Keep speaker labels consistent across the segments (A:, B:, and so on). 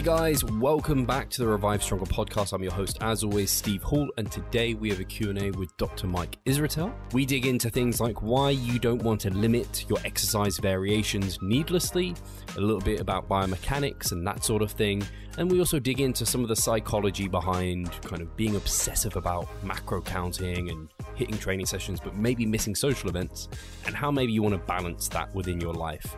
A: Hey guys, welcome back to the Revive Stronger podcast. I'm your host, as always, Steve Hall, and today we have a Q&A with Dr. Mike Israetel. We dig into things like why you don't want to limit your exercise variations needlessly, a little bit about biomechanics and that sort of thing, and we also dig into some of the psychology behind kind of being obsessive about macro counting and hitting training sessions, but maybe missing social events, and how maybe you want to balance that within your life.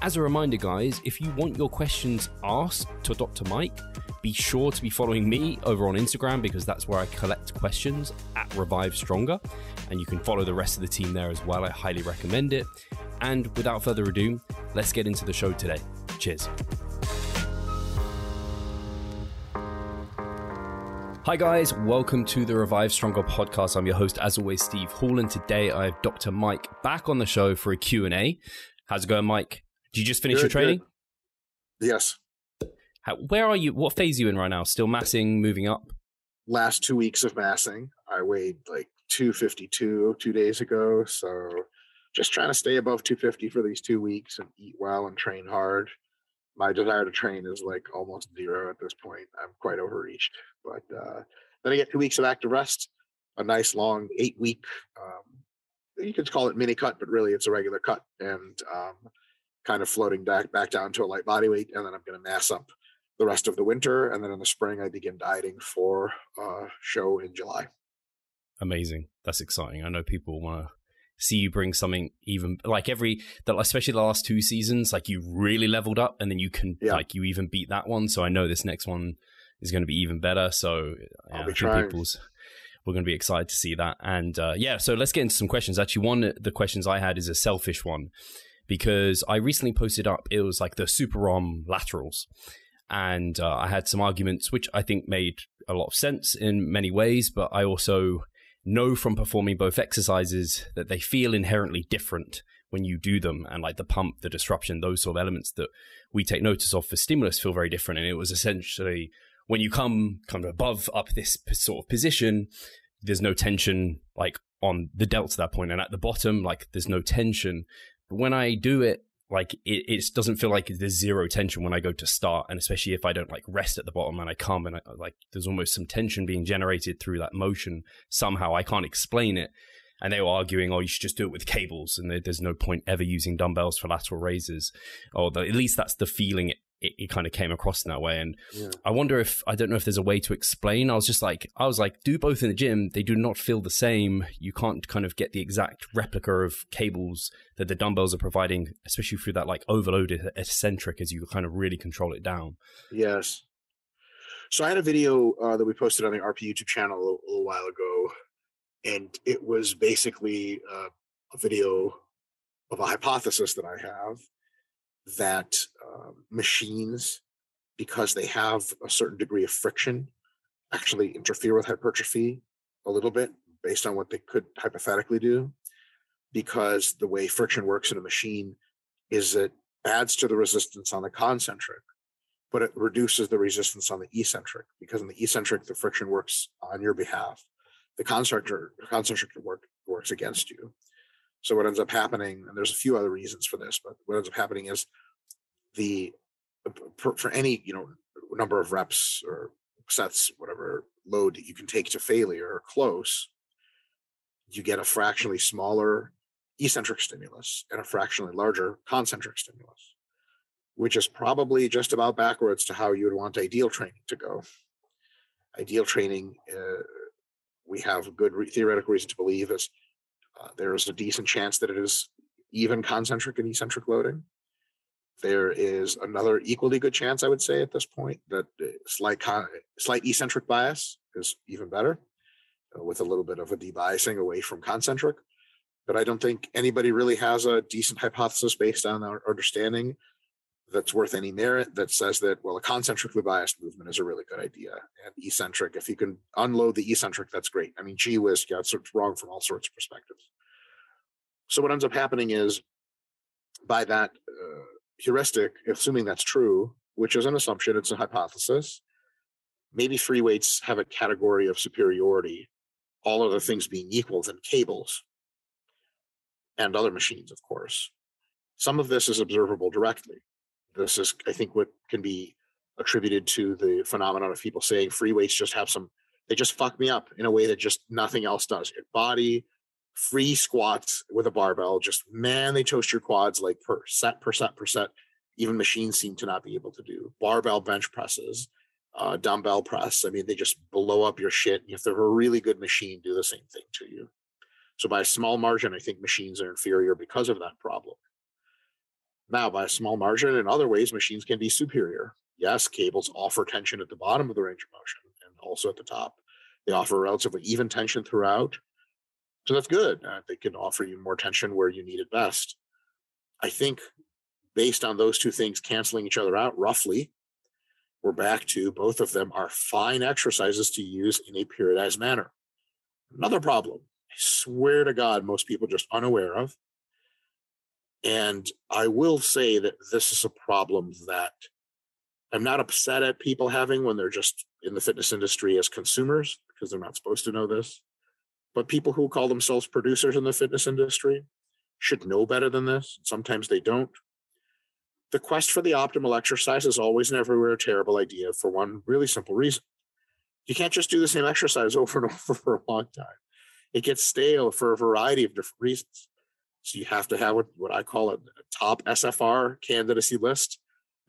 A: As a reminder, guys, if you want your questions asked to Dr. Mike, be sure to be following me over on Instagram because that's where I collect questions at Revive Stronger. And you can follow the rest of the team there as well. I highly recommend it. And without further ado, let's get into the show today. Cheers. Hi guys, welcome to the Revive Stronger podcast. I'm your host as always Steve Hall and today I have Dr. Mike back on the show for a Q&A. How's it going Mike? Did you just finish
B: Good,
A: your training?
B: good. Yes.
A: How, where are you? What phase are you in right now? Still massing, moving up?
B: Last two weeks of massing, I weighed like 252 two days ago. So just trying to stay above 250 for these two weeks and eat well and train hard. My desire to train is like almost zero at this point. I'm quite overreached. But uh, then I get two weeks of active rest, a nice long eight week, um, you could call it mini cut, but really it's a regular cut. And um, kind of floating back back down to a light body weight, and then I'm going to mass up the rest of the winter, and then in the spring I begin dieting for uh, show in July.
A: Amazing. That's exciting. I know people want to see you bring something even like every especially the last two seasons like you really leveled up and then you can
B: Yeah.
A: like you even beat that one so i know this next one is going to be even better so yeah,
B: be
A: people's we're going to be excited to see that and uh, yeah so let's get into some questions actually one of the questions i had is a selfish one because i recently posted up it was like the super ROM laterals. And uh, i had some arguments which i think made a lot of sense in many ways but i also know from performing both exercises that they feel inherently different when you do them. And like the pump the disruption those sort of elements that we take notice of for stimulus feel very different. And it was essentially when you come kind of above up this sort of position there's no tension like on the delts at that point. And at the bottom like there's no tension when i do it like it, it doesn't feel like there's zero tension when I go to start, and especially if I don't like rest at the bottom and I come and I, uh, like there's almost some tension being generated through that motion somehow. I can't explain it, and they were arguing, "Oh, you should just do it with cables," and there's no point ever using dumbbells for lateral raises, or at least that's the feeling it, it, it kind of came across in that way. And
B: Yeah.
A: I wonder if I don't know if there's a way to explain. I was just like, I was like, do both in the gym. They do not feel the same. You can't kind of get the exact replica of cables that the dumbbells are providing, especially through that like overloaded eccentric as you kind of really control it down.
B: Yes. So I had a video uh, that we posted on the RP YouTube channel a little, a little while ago, and it was basically uh, a video of a hypothesis that I have that um, machines, because they have a certain degree of friction, actually interfere with hypertrophy a little bit based on what they could hypothetically do. Because the way friction works in a machine is it adds to the resistance on the concentric but it reduces the resistance on the eccentric because in the eccentric the friction works on your behalf the concentric concentric work works against you so what ends up happening and there's a few other reasons for this but what ends up happening is the for, for any you know number of reps or sets whatever load that you can take to failure or close you get a fractionally smaller eccentric stimulus and a fractionally larger concentric stimulus which is probably just about backwards to how you would want ideal training to go. Ideal training, uh, we have good re- theoretical reason to believe is uh, there is a decent chance that it is even concentric and eccentric loading. There is another equally good chance, I would say, at this point, that uh, slight slight eccentric bias is even better, uh, with a little bit of a debiasing away from concentric. but I don't think anybody really has a decent hypothesis based on our understanding that's worth any merit that says that well a concentrically biased movement is a really good idea and eccentric if you can unload the eccentric that's great i mean gee whiz yeah it's wrong from all sorts of perspectives so what ends up happening is by that uh, heuristic assuming that's true which is an assumption it's a hypothesis. Maybe free weights have a category of superiority all other things being equal than cables. And other machines of course. Some of this is observable directly. This is, I think, what can be attributed to the phenomenon of people saying free weights just have some, they just fuck me up in a way that just nothing else does. Your body, free squats with a barbell, just man, they toast your quads like per set, per set, per set. Even machines seem to not be able to do barbell bench presses, uh, dumbbell press. I mean, they just blow up your shit. If they're a really good machine, do the same thing to you. So by a small margin, I think machines are inferior because of that problem. Now, by a small margin, in other ways, machines can be superior. Yes, cables offer tension at the bottom of the range of motion and also at the top. They offer relatively even tension throughout. So that's good. Uh, they can offer you more tension where you need it best. I think based on those two things canceling each other out roughly, we're back to both of them are fine exercises to use in a periodized manner. Another problem, I swear to God, most people just unaware of and I will say that this is a problem that I'm not upset at people having when they're just in the fitness industry as consumers, because they're not supposed to know this. But people who call themselves producers in the fitness industry should know better than this. Sometimes they don't. The quest for the optimal exercise is always and everywhere a terrible idea for one really simple reason. You can't just do the same exercise over and over for a long time. It gets stale for a variety of different reasons. So you have to have what, what I call a top SFR candidacy list,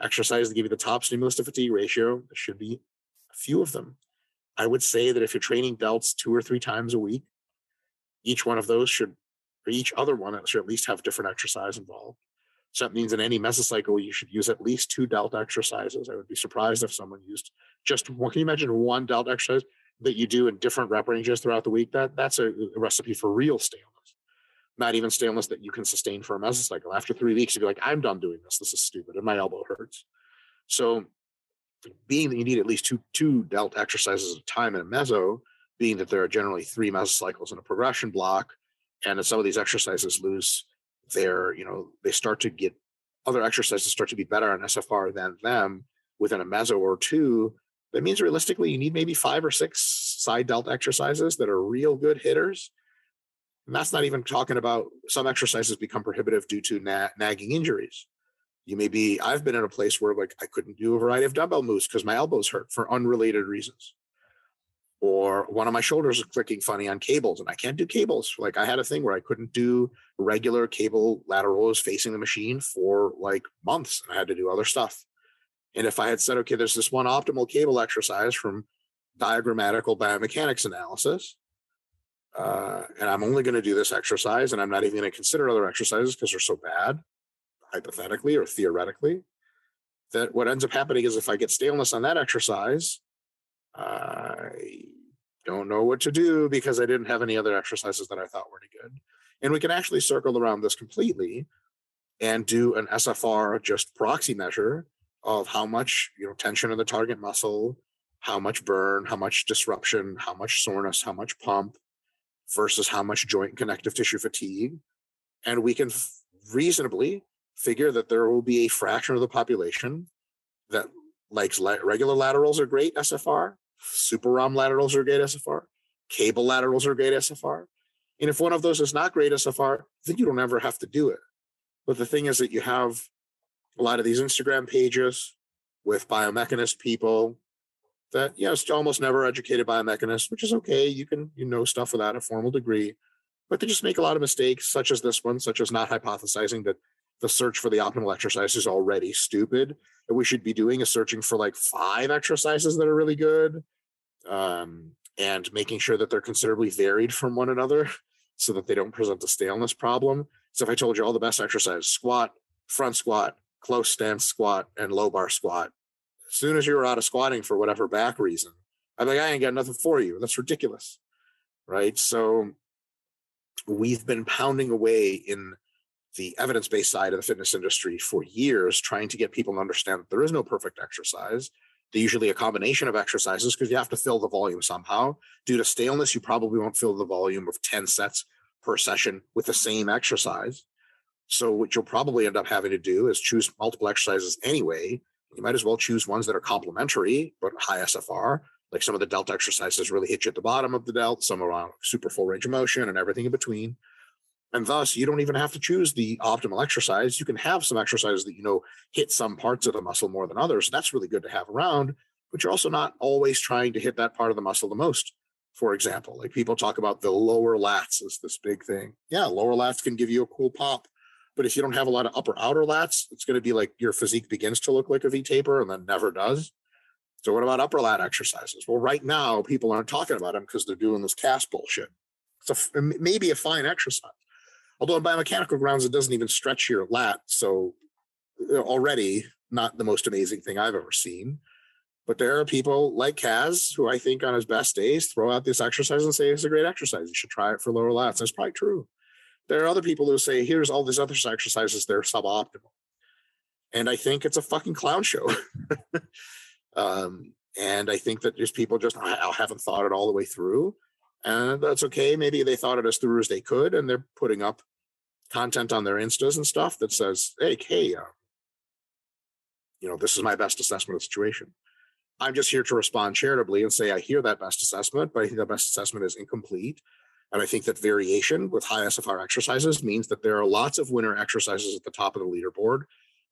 B: exercise to give you the top stimulus to fatigue ratio. There should be a few of them. I would say that if you're training delts two or three times a week, each one of those should, or each other one should at least have different exercise involved. So that means in any mesocycle, you should use at least two delt exercises. I would be surprised if someone used just one. Can you imagine one delt exercise that you do in different rep ranges throughout the week? That that's a, a recipe for real staleness not even staleness that you can sustain for a mesocycle. After three weeks, you'd be like, I'm done doing this. This is stupid. And my elbow hurts. So being that you need at least two two delt exercises at a time in a meso, being that there are generally three mesocycles in a progression block, and that some of these exercises lose their, you know, they start to get other exercises start to be better on SFR than them within a meso or two. That means realistically, you need maybe five or six side delt exercises that are real good hitters and that's not even talking about some exercises become prohibitive due to na- nagging injuries. You may be, I've been in a place where like I couldn't do a variety of dumbbell moves because my elbows hurt for unrelated reasons. Or one of my shoulders is clicking funny on cables and I can't do cables. Like I had a thing where I couldn't do regular cable laterals facing the machine for like months and I had to do other stuff. And if I had said, okay, there's this one optimal cable exercise from diagrammatical biomechanics analysis, uh, and I'm only going to do this exercise, and I'm not even going to consider other exercises because they're so bad, hypothetically or theoretically. That what ends up happening is if I get staleness on that exercise, I don't know what to do because I didn't have any other exercises that I thought were any good. And we can actually circle around this completely and do an SFR just proxy measure of how much you know tension in the target muscle, how much burn, how much disruption, how much soreness, how much pump, versus how much joint connective tissue fatigue. And we can reasonably figure that there will be a fraction of the population that likes la- regular laterals are great SFR, super ROM laterals are great SFR, cable laterals are great SFR. And if one of those is not great SFR, then you don't ever have to do it. But the thing is that you have a lot of these Instagram pages with biomechanist people that you know almost never educated biomechanist, which is okay. You can you know stuff without a formal degree, but they just make a lot of mistakes, such as this one, such as not hypothesizing that the search for the optimal exercise is already stupid. What we should be doing is searching for like five exercises that are really good, um, and making sure that they're considerably varied from one another, so that they don't present a staleness problem. So if I told you all the best exercise: squat, front squat, close stance squat, and low bar squat, as soon as you were out of squatting for whatever back reason, I'm like, I ain't got nothing for you. That's ridiculous. Right. So we've been pounding away in the evidence-based side of the fitness industry for years trying to get people to understand that there is no perfect exercise. They're usually a combination of exercises because you have to fill the volume somehow. Due to staleness you probably won't fill the volume of 10 sets per session with the same exercise. So what you'll probably end up having to do is choose multiple exercises anyway. You might as well choose ones that are complementary but high sfr like some of the delt exercises really hit you at the bottom of the delt some are super full range of motion and everything in between and thus, you don't even have to choose the optimal exercise. You can have some exercises that you know hit some parts of the muscle more than others. That's really good to have around, but you're also not always trying to hit that part of the muscle the most. For example, like people talk about the lower lats as this big thing. Yeah, lower lats can give you a cool pop. But if you don't have a lot of upper outer lats, it's going to be like your physique begins to look like a V taper and then never does. So what about upper lat exercises? Well, right now people aren't talking about them because they're doing this cast bullshit. It's a, maybe a fine exercise Although on biomechanical grounds, it doesn't even stretch your lat. So uh, already not the most amazing thing I've ever seen. But there are people like Kaz who I think on his best days throw out this exercise and say it's a great exercise. You should try it for lower lats. That's probably true. There are other people who say, here's all these other exercises, they're suboptimal. And I think it's a fucking clown show. um, and I think that there's people just I haven't thought it all the way through. And that's okay. Maybe they thought it as through as they could, and they're putting up content on their instas and stuff that says, "Hey, hey, uh, you know, this is my best assessment of the situation." I'm just here to respond charitably and say I hear that best assessment, but I think that best assessment is incomplete. And I think that variation with high SFR exercises means that there are lots of winner exercises at the top of the leaderboard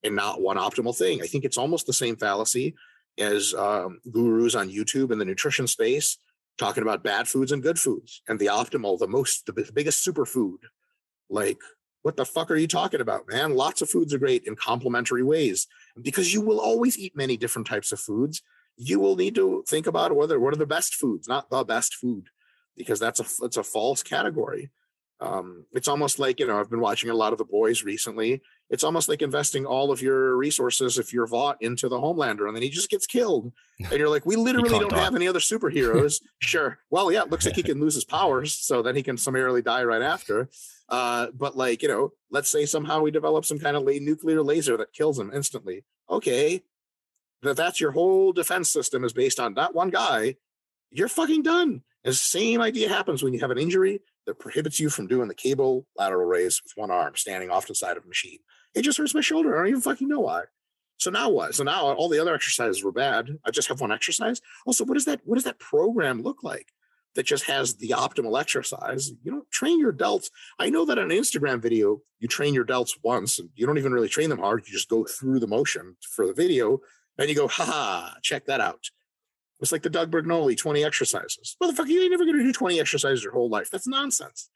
B: and not one optimal thing. I think it's almost the same fallacy as um, gurus on YouTube in the nutrition space talking about bad foods and good foods and the optimal, the most, the biggest superfood. Like what the fuck are you talking about, man? Lots of foods are great in complementary ways. Because you will always eat many different types of foods, you will need to think about whether what are the best foods, not the best food, because that's a that's a false category. Um, it's almost like you know I've been watching a lot of the boys recently. It's almost like investing all of your resources if you're Vought into the Homelander, and then he just gets killed, and you're like, we literally don't die. have any other superheroes. sure, well, yeah, it looks like he can lose his powers, so then he can summarily die right after. Uh, but like, you know, let's say somehow we develop some kind of nuclear laser that kills him instantly. Okay. That that's your whole defense system is based on that one guy. You're fucking done. And the same idea happens when you have an injury that prohibits you from doing the cable lateral raise with one arm standing off to the side of a machine. It just hurts my shoulder. I don't even fucking know why. So now what? So now all the other exercises were bad. I just have one exercise. Also, what does that what does that program look like? that just has the optimal exercise. You don't train your delts. I know that on an Instagram video, you train your delts once and you don't even really train them hard. You just go through the motion for the video and you go, ha, check that out. It's like the Doug Brignole 20 exercises. Motherfucker, you ain't never to do 20 exercises your whole life. That's nonsense.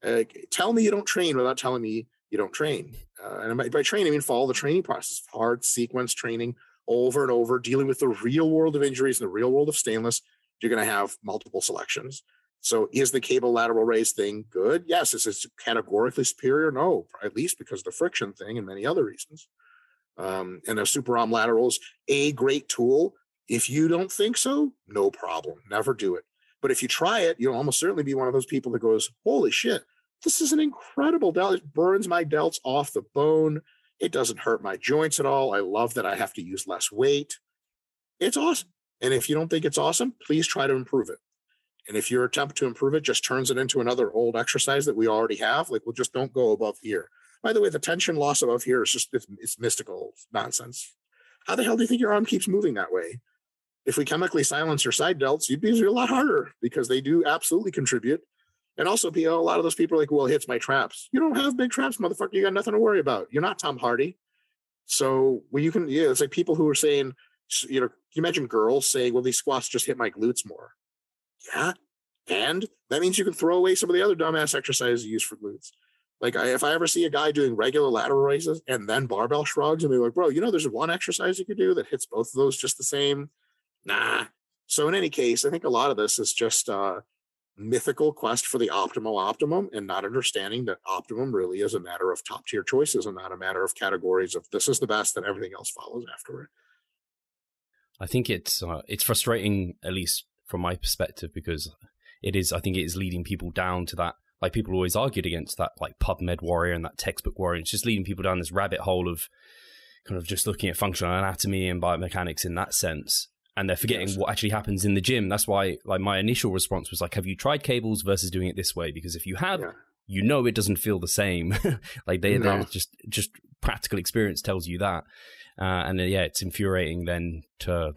B: Uh, tell me you don't train without telling me you don't train. Uh, and by, by training, I mean follow the training process, hard sequence training over and over, dealing with the real world of injuries and the real world of stainless you're going to have multiple selections. So is the cable lateral raise thing good? Yes. Is it categorically superior? No, at least because the friction thing and many other reasons. Um, and a super ROM laterals, a great tool. If you don't think so, no problem. Never do it. But if you try it, you'll almost certainly be one of those people that goes, holy shit, this is an incredible delt. It burns my delts off the bone. It doesn't hurt my joints at all. I love that I have to use less weight. It's awesome. And if you don't think it's awesome, please try to improve it. And if your attempt to improve it just turns it into another old exercise that we already have, like, we'll just don't go above here. By the way, the tension loss above here is just, it's, it's mystical nonsense. How the hell do you think your arm keeps moving that way? If we chemically silence your side delts, you'd be a lot harder because they do absolutely contribute. And also, you know, a lot of those people are like, well, it hits my traps. You don't have big traps, motherfucker. You got nothing to worry about. You're not Tom Hardy. So well, you can, yeah, it's like people who are saying, you know, you imagine girls saying, well, these squats just hit my glutes more? Yeah. And that means you can throw away some of the other dumbass exercises you use for glutes. Like I, if I ever see a guy doing regular lateral raises and then barbell shrugs and they're like, bro, you know, there's one exercise you could do that hits both of those just the same. Nah. So in any case, I think a lot of this is just uh mythical quest for the optimal optimum and not understanding that optimum really is a matter of top tier choices and not a matter of categories of this is the best and everything else follows afterward.
A: I think it's uh, it's frustrating, at least from my perspective, because it is. I think it is leading people down to that like people always argued against that like PubMed warrior and that textbook warrior. It's just leading people down this rabbit hole of kind of just looking at functional anatomy and biomechanics in that sense. And they're forgetting yes. what actually happens in the gym. That's why, like, my initial response was like, "Have you tried cables versus doing it this way?" Because if you have, yeah. you know it doesn't feel the same. like they, no. they're just just practical experience tells you that. Uh, and yeah, it's infuriating then to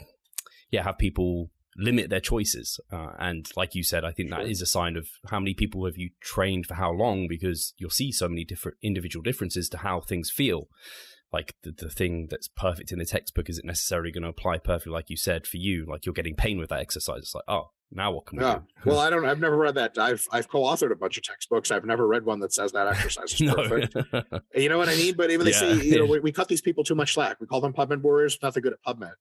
A: yeah have people limit their choices. Uh, and like you said, I think that is a sign of how many people have you trained for how long because you'll see so many different individual differences to how things feel. Like the, the thing that's perfect in the textbook isn't necessarily going to apply perfectly, like you said, for you. Like you're getting pain with that exercise. It's like, oh, now what can we
B: do? well, I don't. I've never read that. I've I've co-authored a bunch of textbooks. I've never read one that says that exercise is perfect. you know what I mean? But even they yeah. say, you know, we, we, cut these people too much slack. We call them PubMed warriors. Nothing good at PubMed.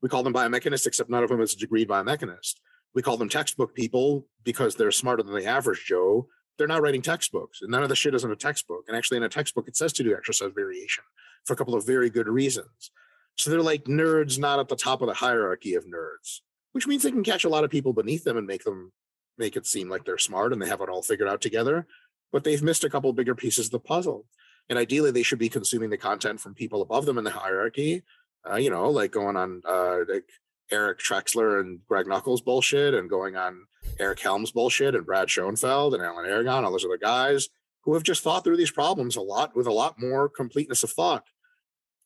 B: We call them biomechanists, except none of them is a degreed biomechanist. We call them textbook people because they're smarter than the average Joe. They're not writing textbooks, and none of the shit is in a textbook. And actually, in a textbook, it says to do exercise variation for a couple of very good reasons. So they're like nerds, not at the top of the hierarchy of nerds, which means they can catch a lot of people beneath them and make them make it seem like they're smart and they have it all figured out together. But they've missed a couple bigger pieces of the puzzle. And ideally, they should be consuming the content from people above them in the hierarchy uh, you know, like going on uh, like Eric Trexler and Greg Nuckols bullshit, and going on Eric Helms bullshit, and Brad Schoenfeld and Alan Aragon, all those other guys who have just thought through these problems a lot with a lot more completeness of thought.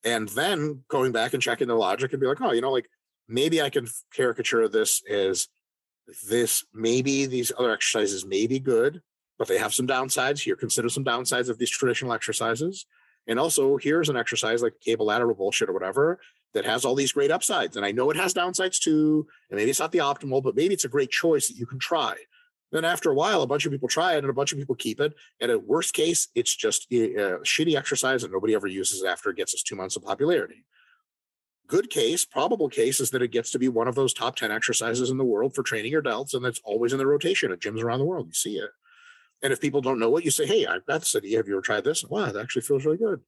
B: And then going back and checking the logic and be like, oh, you know, like maybe I can caricature this as this, maybe these other exercises may be good, but they have some downsides here. Consider some downsides of these traditional exercises. And also, here's an exercise like cable lateral bullshit or whatever that has all these great upsides. And I know it has downsides too. And maybe it's not the optimal, but maybe it's a great choice that you can try. Then after a while, a bunch of people try it and a bunch of people keep it. And at worst case, it's just eh, eh, a, shitty exercise and nobody ever uses after it gets us two months of popularity. Good case, probable case is that it gets to be one of those top 10 exercises in the world for training your delts. And that's always in the rotation at gyms around the world. You see it. And if people don't know it, you say, Hey, I've got this idea. Have you ever tried this? Wow, that actually feels really good.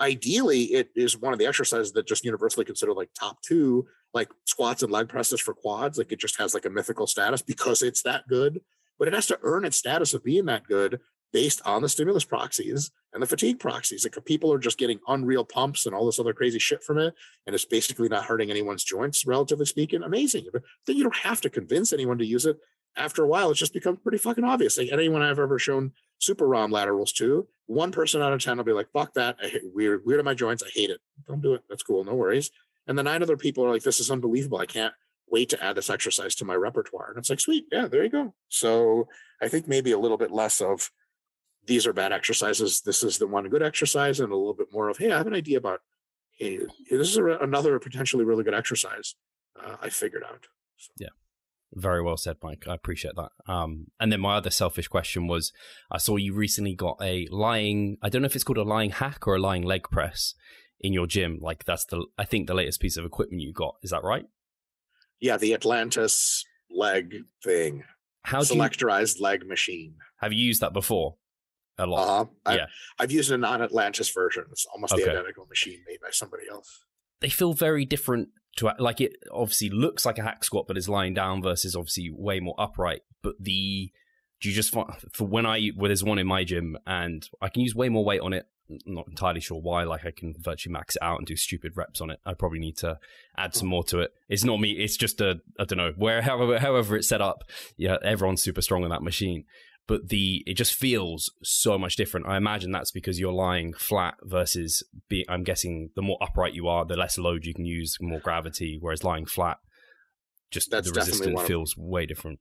B: Ideally, it is one of the exercises that just universally considered like top two, like squats and leg presses for quads. Like it just has like a mythical status because it's that good, but it has to earn its status of being that good based on the stimulus proxies and the fatigue proxies. Like people are just getting unreal pumps and all this other crazy shit from it, and it's basically not hurting anyone's joints, relatively speaking. Amazing. But then you don't have to convince anyone to use it after a while, it's just become pretty fucking obvious. Like anyone I've ever shown super ROM laterals too, one person out of 10 will be like, fuck that. I hate weird, weird in my joints. I hate it. Don't do it. That's cool. No worries. And the nine other people are like, this is unbelievable. I can't wait to add this exercise to my repertoire. And it's like, sweet. Yeah, there you go. So I think maybe a little bit less of these are bad exercises. This is the one good exercise, and a little bit more of, hey, I have an idea about, hey, this is a, another potentially really good exercise uh, I figured out.
A: So. Yeah. Very well said, Mike. I appreciate that. Um, and then my other selfish question was I saw you recently got a lying, I don't know if it's called a lying hack or a lying leg press in your gym. Like that's the, I think the latest piece of equipment you got. Is that right?
B: Yeah, the Atlantis leg thing. How selectorized you, leg machine.
A: Have you used that before? A lot.
B: I've, yeah. I've used a non Atlantis version. It's almost okay. the identical machine made by somebody else.
A: They feel very different to like it obviously looks like a hack squat but is lying down versus obviously way more upright. But the do you just find for when i well, there's one in my gym and i can use way more weight on it. I'm not entirely sure why like i can virtually max it out and do stupid reps on it. I probably need to add some more to it. It's not me it's just a i don't know where however however it's set up yeah everyone's super strong on that machine but the it just feels so much different. I imagine that's because you're lying flat versus be, I'm guessing the more upright you are, the less load you can use, more gravity. Whereas lying flat, just that's the resistance feels way different.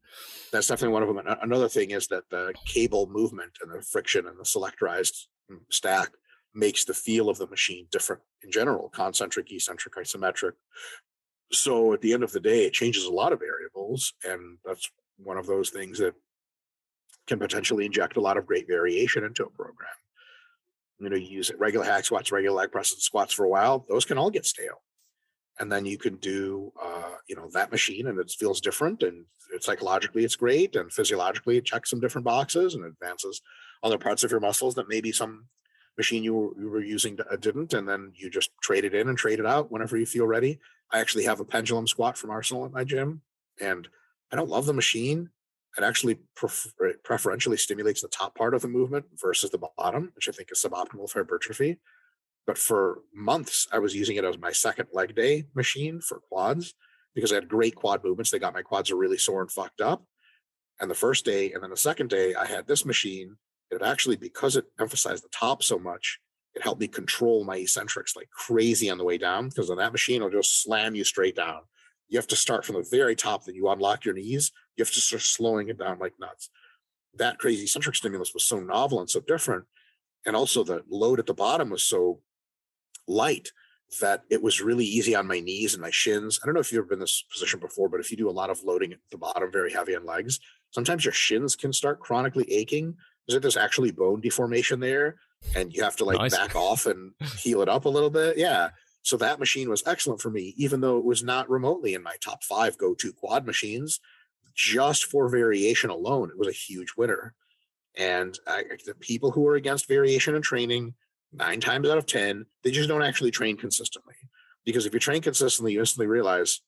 B: That's definitely one of them. Another thing is that the cable movement and the friction and the selectorized mm, stack makes the feel of the machine different in general, concentric, eccentric, isometric. So at the end of the day, it changes a lot of variables, and that's one of those things that can potentially inject a lot of great variation into a program. You know, you use regular hack squats, regular leg presses, squats for a while; those can all get stale. And then you can do, uh, you know, that machine, and it feels different, and psychologically it's great, and physiologically it checks some different boxes and advances other parts of your muscles that maybe some machine you were, you were using uh, didn't, and then you just trade it in and trade it out whenever you feel ready. I actually have a pendulum squat from Arsenal at my gym, and I don't love the machine, it actually prefer- preferentially stimulates the top part of the movement versus the bottom, which I think is suboptimal for hypertrophy. But for months, I was using it as my second leg day machine for quads because I had great quad movements. They got my quads are really sore and fucked up. And the first day and then the second day, I had this machine. It actually, because it emphasized the top so much, it helped me control my eccentrics like crazy on the way down because on that machine, it'll just slam you straight down. You have to start from the very top, then you unlock your knees. You have to start slowing it down like nuts. That crazy eccentric stimulus was so novel and so different. And also the load at the bottom was so light that it was really easy on my knees and my shins. I don't know if you've ever been in this position before, but if you do a lot of loading at the bottom, very heavy on legs, sometimes your shins can start chronically aching. Is it there's actually bone deformation there, and you have to like nice. back off and heal it up a little bit. Yeah. So that machine was excellent for me, even though it was not remotely in my top five go-to quad machines. Just for variation alone, it was a huge winner. And I, the people who are against variation and training nine times out of 10, they just don't actually train consistently. Because if you train consistently, you instantly realize,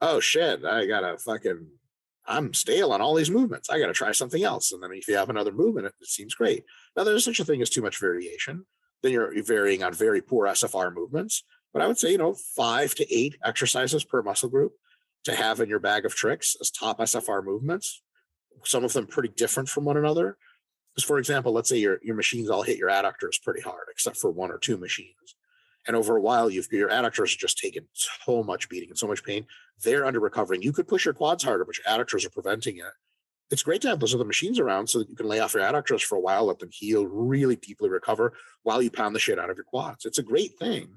B: oh shit, I gotta fucking, I'm stale on all these movements. I gotta try something else. And then if you have another movement, it, it seems great. Now, there's such a thing as too much variation. Then you're, you're varying on very poor SFR movements. But I would say, you know, five to eight exercises per muscle group to have in your bag of tricks as top SFR movements. Some of them pretty different from one another. Because, for example, let's say your, your machines all hit your adductors pretty hard, except for one or two machines. And over a while, you've your adductors are just taken so much beating and so much pain. They're under recovering. You could push your quads harder, but your adductors are preventing it. It's great to have those other machines around so that you can lay off your adductors for a while, let them heal, really deeply recover while you pound the shit out of your quads. It's a great thing.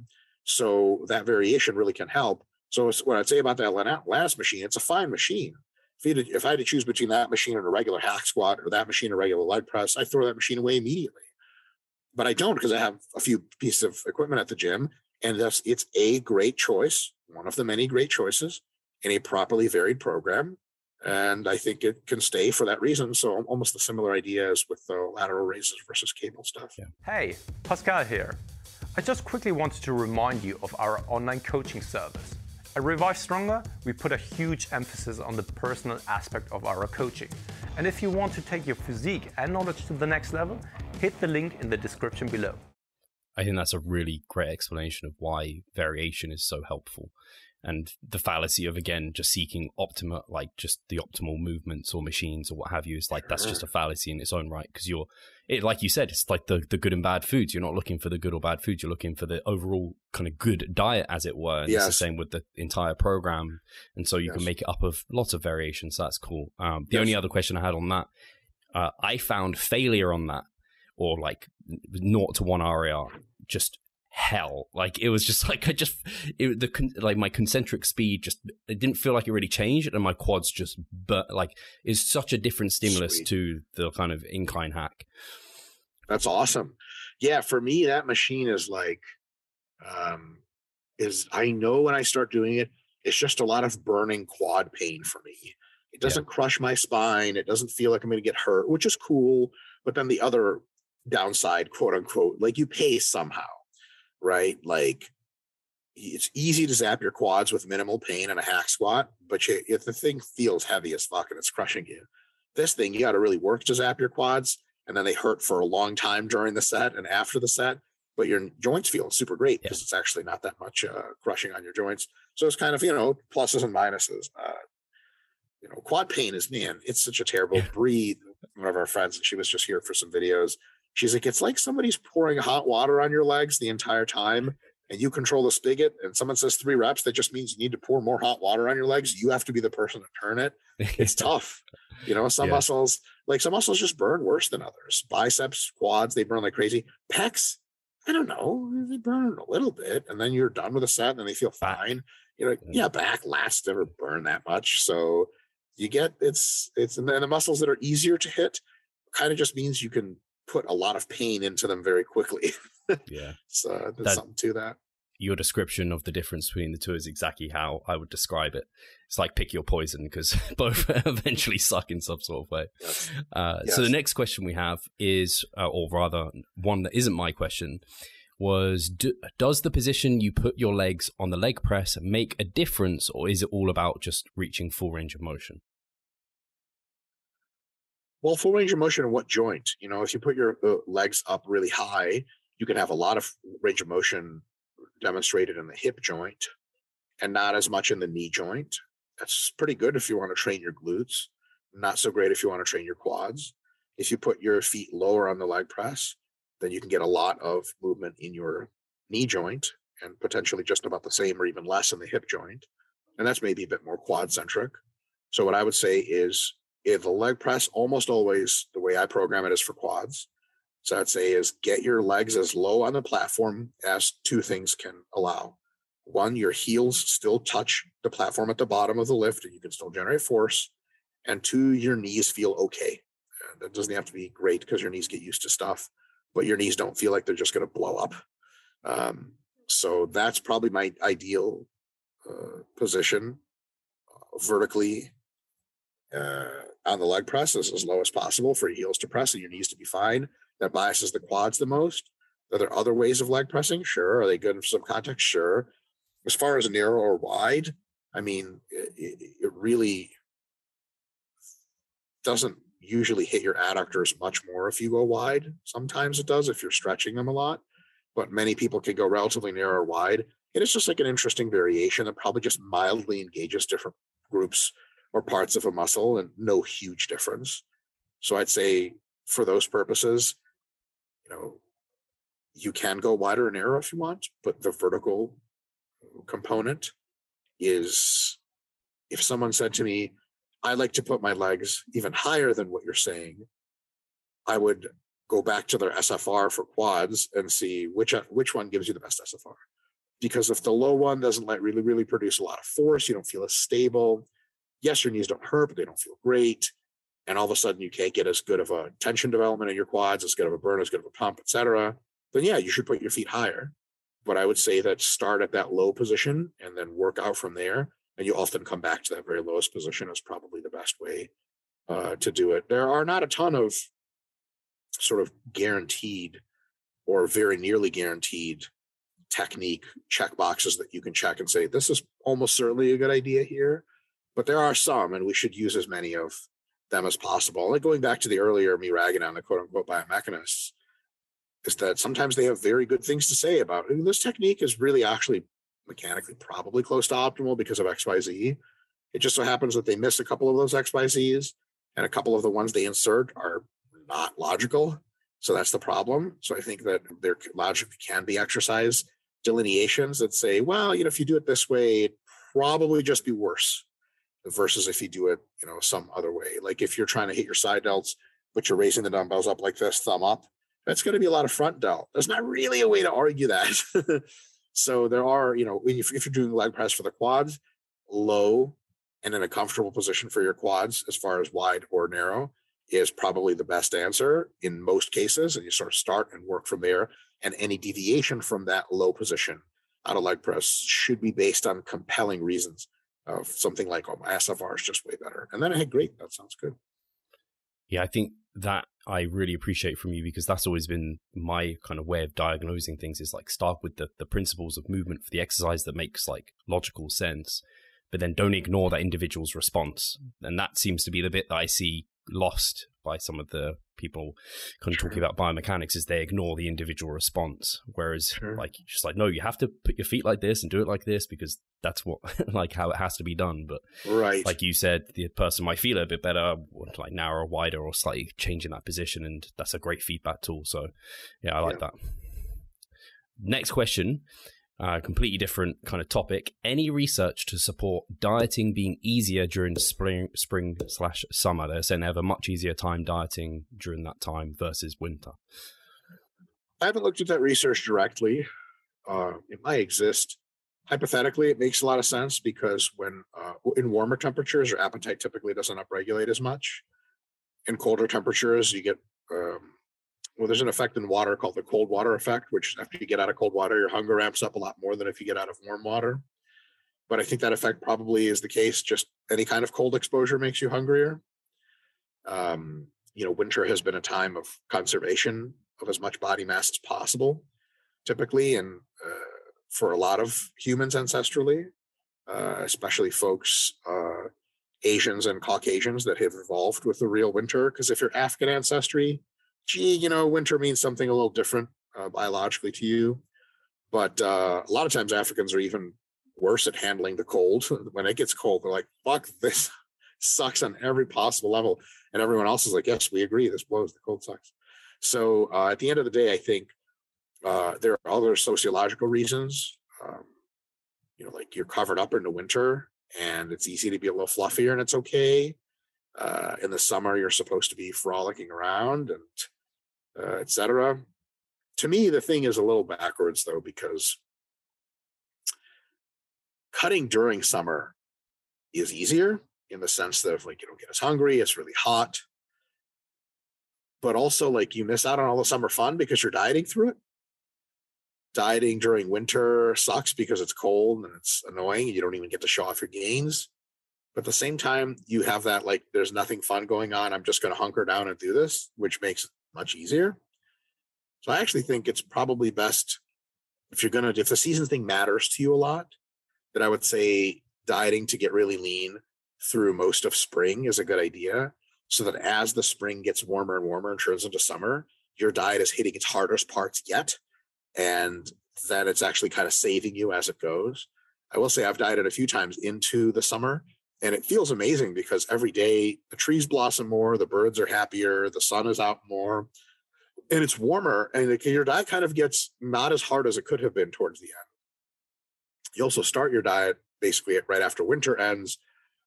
B: So that variation really can help. So what I'd say about that last machine, it's a fine machine if, if I had to choose between that machine and a regular hack squat or that machine and a regular leg press, I throw that machine away immediately. But I don't because I have a few pieces of equipment at the gym, and thus it's a great choice, one of the many great choices in a properly varied program. And I think it can stay for that reason. So almost the similar idea as with the lateral raises versus cable stuff.
C: Yeah. Hey, Pascal here. I just quickly wanted to remind you of our online coaching service. At Revive Stronger, we put a huge emphasis on the personal aspect of our coaching. And if you want to take your physique and knowledge to the next level, hit the link in the description below.
A: I think that's a really great explanation of why variation is so helpful and the fallacy of again just seeking optimal like just the optimal movements or machines or what have you is like that's just a fallacy in its own right because you're it like you said it's like the the good and bad foods you're not looking for the good or bad foods you're looking for the overall kind of good diet as it were and yes. it's the same with the entire program and so you yes. can make it up of lots of variations so that's cool um, the yes. only other question i had on that uh, i found failure on that or like naught to one RAR just hell. Like it was just like I just it, the like my concentric speed just it didn't feel like it really changed, and my quads just but like is such a different stimulus Sweet. to the kind of incline hack.
B: That's awesome. Yeah, for me that machine is like um is I know when I start doing it, it's just a lot of burning quad pain for me. It doesn't yeah. crush my spine. It doesn't feel like I'm going to get hurt, which is cool. But then the other downside, quote unquote, like you pay somehow right? Like it's easy to zap your quads with minimal pain and a hack squat, but you, if the thing feels heavy as fuck and it's crushing you, this thing you got to really work to zap your quads, and then they hurt for a long time during the set and after the set. But your joints feel super great because yeah. it's actually not that much uh, crushing on your joints. So it's kind of you know pluses and minuses. Uh, you know, quad pain is man, it's such a terrible breed. One of our friends, and she was just here for some videos. She's like, it's like somebody's pouring hot water on your legs the entire time and you control the spigot and someone says three reps, that just means you need to pour more hot water on your legs. You have to be the person to turn it. It's tough. You know, some yeah. muscles, like some muscles just burn worse than others. Biceps, quads, they burn like crazy. Pecs, I don't know, they burn a little bit and then you're done with a set and they feel fine. You know, yeah, back, lats never burn that much. So you get it's it's and then the muscles that are easier to hit kind of just means you can put a lot of pain into them very quickly.
A: yeah.
B: So there's that, something to that.
A: Your description of the difference between the two is exactly how I would describe it. It's like pick your poison because both eventually suck in some sort of way. Yes. Uh, yes. So the next question we have is, uh, or rather, one that isn't my question, was do, does the position you put your legs on the leg press make a difference, or is it all about just reaching full range of motion?
B: Well, full range of motion in what joint? You know, if you put your uh, legs up really high, you can have a lot of range of motion demonstrated in the hip joint and not as much in the knee joint. That's pretty good if you want to train your glutes. Not so great if you want to train your quads. If you put your feet lower on the leg press, then you can get a lot of movement in your knee joint and potentially just about the same or even less in the hip joint. And that's maybe a bit more quad centric. So, what I would say is if the leg press almost always the way I program it is for quads. So I'd say is get your legs as low on the platform as two things can allow. One, your heels still touch the platform at the bottom of the lift and you can still generate force. And two, your knees feel okay. That doesn't have to be great because your knees get used to stuff, but your knees don't feel like they're just going to blow up. Um, so that's probably my ideal uh, position uh, vertically uh, on the leg press is as low as possible for your heels to press and your knees to be fine. That biases the quads the most. Are there other ways of leg pressing? Sure. Are they good in some context? Sure. As far as narrow or wide, I mean, it, it really doesn't usually hit your adductors much more if you go wide. Sometimes it does if you're stretching them a lot, but many people can go relatively narrow or wide. And it's just like an interesting variation that probably just mildly engages different groups or parts of a muscle and no huge difference. So I'd say for those purposes, you know, you can go wider and narrow if you want, but the vertical component is if someone said to me, I like to put my legs even higher than what you're saying, I would go back to their SFR for quads and see which which one gives you the best SFR. Because if the low one doesn't like really really produce a lot of force, you don't feel as stable yes, your knees don't hurt, but they don't feel great. And all of a sudden you can't get as good of a tension development in your quads, as good of a burn, as good of a pump, etc. Then yeah, you should put your feet higher. But I would say that start at that low position and then work out from there. And you often come back to that very lowest position is probably the best way uh, to do it. There are not a ton of sort of guaranteed or very nearly guaranteed technique check boxes that you can check and say, this is almost certainly a good idea here but there are some, and we should use as many of them as possible. Like going back to the earlier me ragging on the quote unquote biomechanists, is that sometimes they have very good things to say about it. this technique is really actually mechanically probably close to optimal because of XYZ. It just so happens that they miss a couple of those XYZs, and a couple of the ones they insert are not logical. So that's the problem. So I think that there logically can be exercise delineations that say, well, you know, if you do it this way, it probably just be worse versus if you do it, you know, some other way. Like if you're trying to hit your side delts, but you're raising the dumbbells up like this, thumb up, that's going to be a lot of front delt. There's not really a way to argue that. so there are, you know, if, if you're doing leg press for the quads, low and in a comfortable position for your quads as far as wide or narrow is probably the best answer in most cases. And you sort of start and work from there. And any deviation from that low position out of leg press should be based on compelling reasons of something like, oh, SFR is just way better. And then I had great, that sounds good.
A: Yeah, I think that I really appreciate from you because that's always been my kind of way of diagnosing things is like start with the, the principles of movement for the exercise that makes like logical sense, but then don't ignore that individual's response. And that seems to be the bit that I see lost by some of the people kind of sure. talking about biomechanics is they ignore the individual response whereas sure. like just like no you have to put your feet like this and do it like this because that's what like how it has to be done but
B: right
A: like you said the person might feel a bit better like narrower wider or slightly changing that position and that's a great feedback tool so yeah i like yeah. that next question uh, completely different kind of topic. Any research to support dieting being easier during spring, spring slash summer? They're saying they have a much easier time dieting during that time versus winter.
B: I haven't looked at that research directly. Uh, it might exist. Hypothetically, it makes a lot of sense because when uh, in warmer temperatures, your appetite typically doesn't upregulate as much. In colder temperatures, you get um, well, there's an effect in water called the cold water effect, which after you get out of cold water, your hunger ramps up a lot more than if you get out of warm water. But I think that effect probably is the case. Just any kind of cold exposure makes you hungrier. Um, you know, winter has been a time of conservation of as much body mass as possible, typically, and uh, for a lot of humans ancestrally, uh, especially folks uh, Asians and Caucasians that have evolved with the real winter. Because if you're African ancestry, gee, you know, winter means something a little different uh, biologically to you. But uh, a lot of times Africans are even worse at handling the cold. When it gets cold, they're like, fuck, this sucks on every possible level. And everyone else is like, yes, we agree. This blows. The cold sucks. So uh, at the end of the day, I think uh, there are other sociological reasons. Um, you know, like you're covered up in the winter and it's easy to be a little fluffier and it's okay. Uh, in the summer, you're supposed to be frolicking around and uh, etc. To me, the thing is a little backwards though, because cutting during summer is easier in the sense that if like you don't get as hungry, it's really hot. But also like you miss out on all the summer fun because you're dieting through it. Dieting during winter sucks because it's cold and it's annoying. And you don't even get to show off your gains. But at the same time, you have that like there's nothing fun going on. I'm just gonna hunker down and do this, which makes much easier. So I actually think it's probably best if you're gonna if the season thing matters to you a lot, that I would say dieting to get really lean through most of spring is a good idea. So that as the spring gets warmer and warmer and turns into summer, your diet is hitting its hardest parts yet. And then it's actually kind of saving you as it goes. I will say I've dieted a few times into the summer and it feels amazing because every day the trees blossom more, the birds are happier, the sun is out more, and it's warmer. And your diet kind of gets not as hard as it could have been towards the end. You also start your diet basically right after winter ends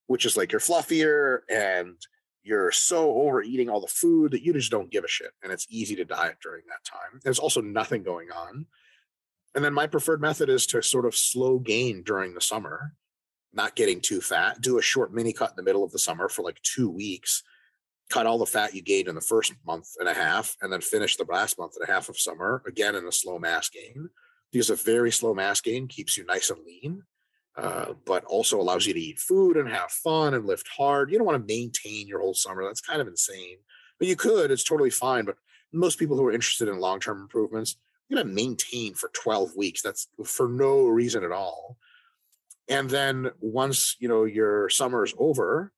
B: which is like you're fluffier and you're so overeating all the food that you just don't give a shit. And it's easy to diet during that time. There's also nothing going on. And then my preferred method is to sort of slow gain during the summer, not getting too fat, do a short mini cut in the middle of the summer for like two weeks, cut all the fat you gained in the first month and a half, and then finish the last month and a half of summer again in a slow mass gain. Because a very slow mass gain keeps you nice and lean uh, but also allows you to eat food and have fun and lift hard. You don't want to maintain your whole summer. That's kind of insane. But you could, it's totally fine. But most people who are interested in long term improvements, you're going to maintain for 12 weeks. That's for no reason at all. And then once you know your summer is over,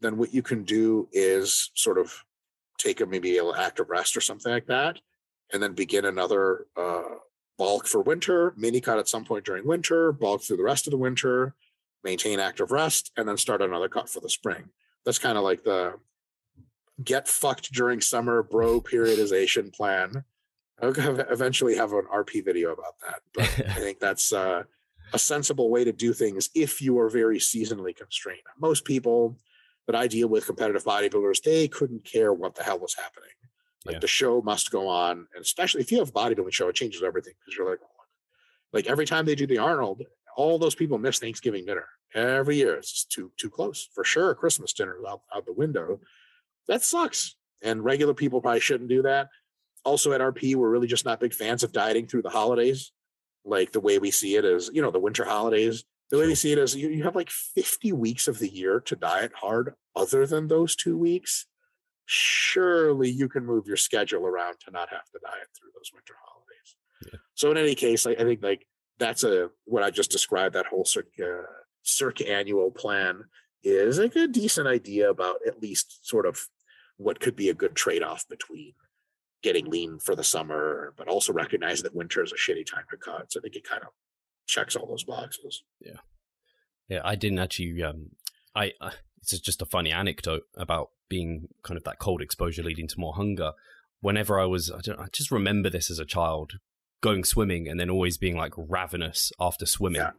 B: then what you can do is sort of take a maybe an active rest or something like that, and then begin another uh, bulk for winter, mini cut at some point during winter, bulk through the rest of the winter, maintain active rest, and then start another cut for the spring. That's kind of like the get fucked during summer bro periodization plan. I'll eventually have an RP video about that, but I think that's uh, a sensible way to do things if you are very seasonally constrained. Most people that I deal with, competitive bodybuilders, they couldn't care what the hell was happening. Like yeah. the show must go on, and especially if you have a bodybuilding show, it changes everything because you're like, like every time they do the Arnold, all those people miss Thanksgiving dinner every year. It's too too close for sure. Christmas dinner out out the window. That sucks. And regular people probably shouldn't do that. Also at RP, we're really just not big fans of dieting through the holidays. Like the way we see it is, you know, the winter holidays. The way we see it is you, you have like 50 weeks of the year to diet hard other than those two weeks surely you can move your schedule around to not have to diet through those winter holidays. Yeah. So in any case, I, I, think like that's a what I just described that whole circa, uh, circannual plan is like a decent idea about at least sort of what could be a good trade-off between getting lean for the summer, but also recognize that winter is a shitty time to cut. So I think it kind of checks all those boxes.
A: Yeah. Yeah, I didn't actually um I, I it's just a funny anecdote about being kind of that cold exposure leading to more hunger. Whenever I was, I, don't, I just remember this as a child going swimming and then always being like ravenous after swimming. Yeah.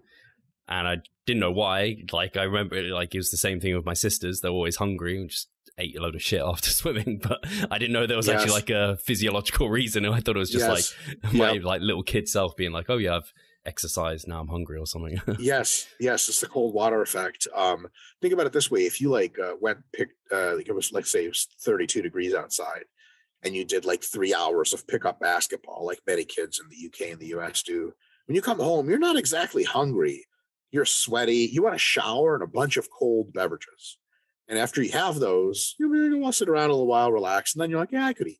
A: And I didn't know why. Like, I remember, it, like, it was the same thing with my sisters. They were always hungry and just ate a load of shit after swimming. But I didn't know there was yes. actually like a physiological reason. I thought it was just yes. like my yep. like little kid self being like, oh, yeah, I've exercised, now i'm hungry or something
B: yes yes it's the cold water effect um think about it this way if you like uh, went picked uh like it was let's say it was 32 degrees outside and you did like three hours of pickup basketball like many kids in the uk and the us do when you come home you're not exactly hungry you're sweaty you want a shower and a bunch of cold beverages and after you have those to sit around a little while relax and then you're like yeah i could eat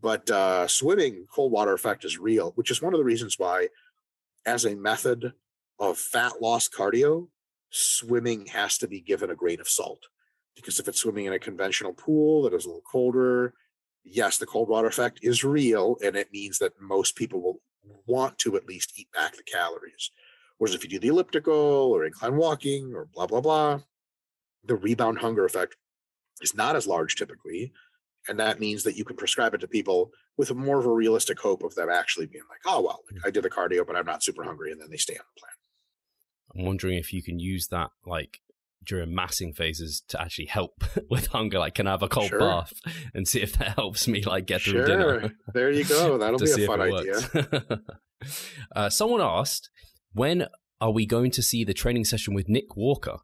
B: but uh, swimming cold water effect is real which is one of the reasons why as a method of fat loss cardio, swimming has to be given a grain of salt because if it's swimming in a conventional pool that is a little colder, yes, the cold water effect is real, and it means that most people will want to at least eat back the calories. Whereas if you do the elliptical or incline walking or blah blah blah, the rebound hunger effect is not as large typically, and that means that you can prescribe it to people with more of a realistic hope of them actually being like, oh well, like, I did the cardio, but I'm not super hungry, and then they stay on the plan.
A: I'm wondering if you can use that like during massing phases to actually help with hunger. Like, can I have a cold sure. bath and see if that helps me like get through sure. dinner?
B: there you go. That'll be a fun idea.
A: uh, someone asked, when are we going to see the training session with Nick Walker?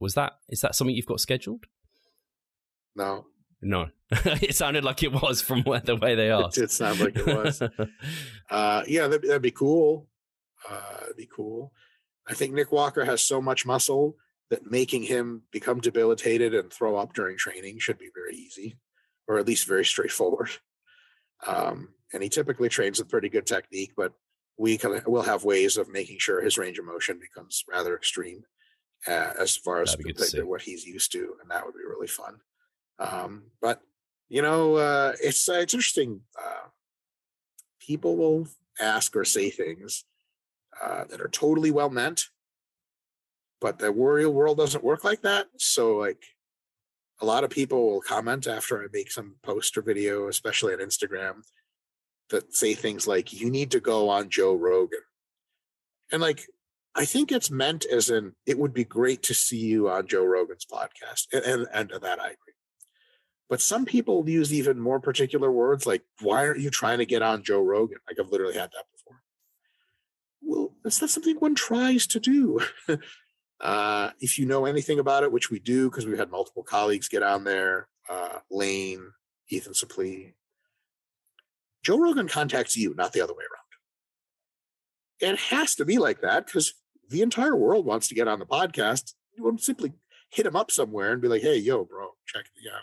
A: Was that is that something you've got scheduled?
B: No.
A: No, it sounded like it was from the way they asked.
B: It did sound like it was. uh, yeah, that'd, that'd, be cool. Uh, that'd be cool. I think Nick Walker has so much muscle that making him become debilitated and throw up during training should be very easy, or at least very straightforward. Um, and he typically trains with pretty good technique, but we can will have ways of making sure his range of motion becomes rather extreme uh, as far as the, what he's used to, and that would be really fun. Um, but you know, uh, it's uh, it's interesting. Uh, people will ask or say things uh, that are totally well meant, but the real world doesn't work like that. So like a lot of people will comment after I make some post or video, especially on Instagram, that say things like, you need to go on Joe Rogan. And like, I think it's meant as in, it would be great to see you on Joe Rogan's podcast. And, and, and that I agree. But some people use even more particular words like, why aren't you trying to get on Joe Rogan? Like I've literally had that before. Well, that's not something one tries to do. Uh, if you know anything about it, which we do because we've had multiple colleagues get on there, uh, Layne, Ethan Suplee, Joe Rogan contacts you, not the other way around. It has to be like that because the entire world wants to get on the podcast. You won't simply hit him up somewhere and be like, hey, yo, bro, check me out.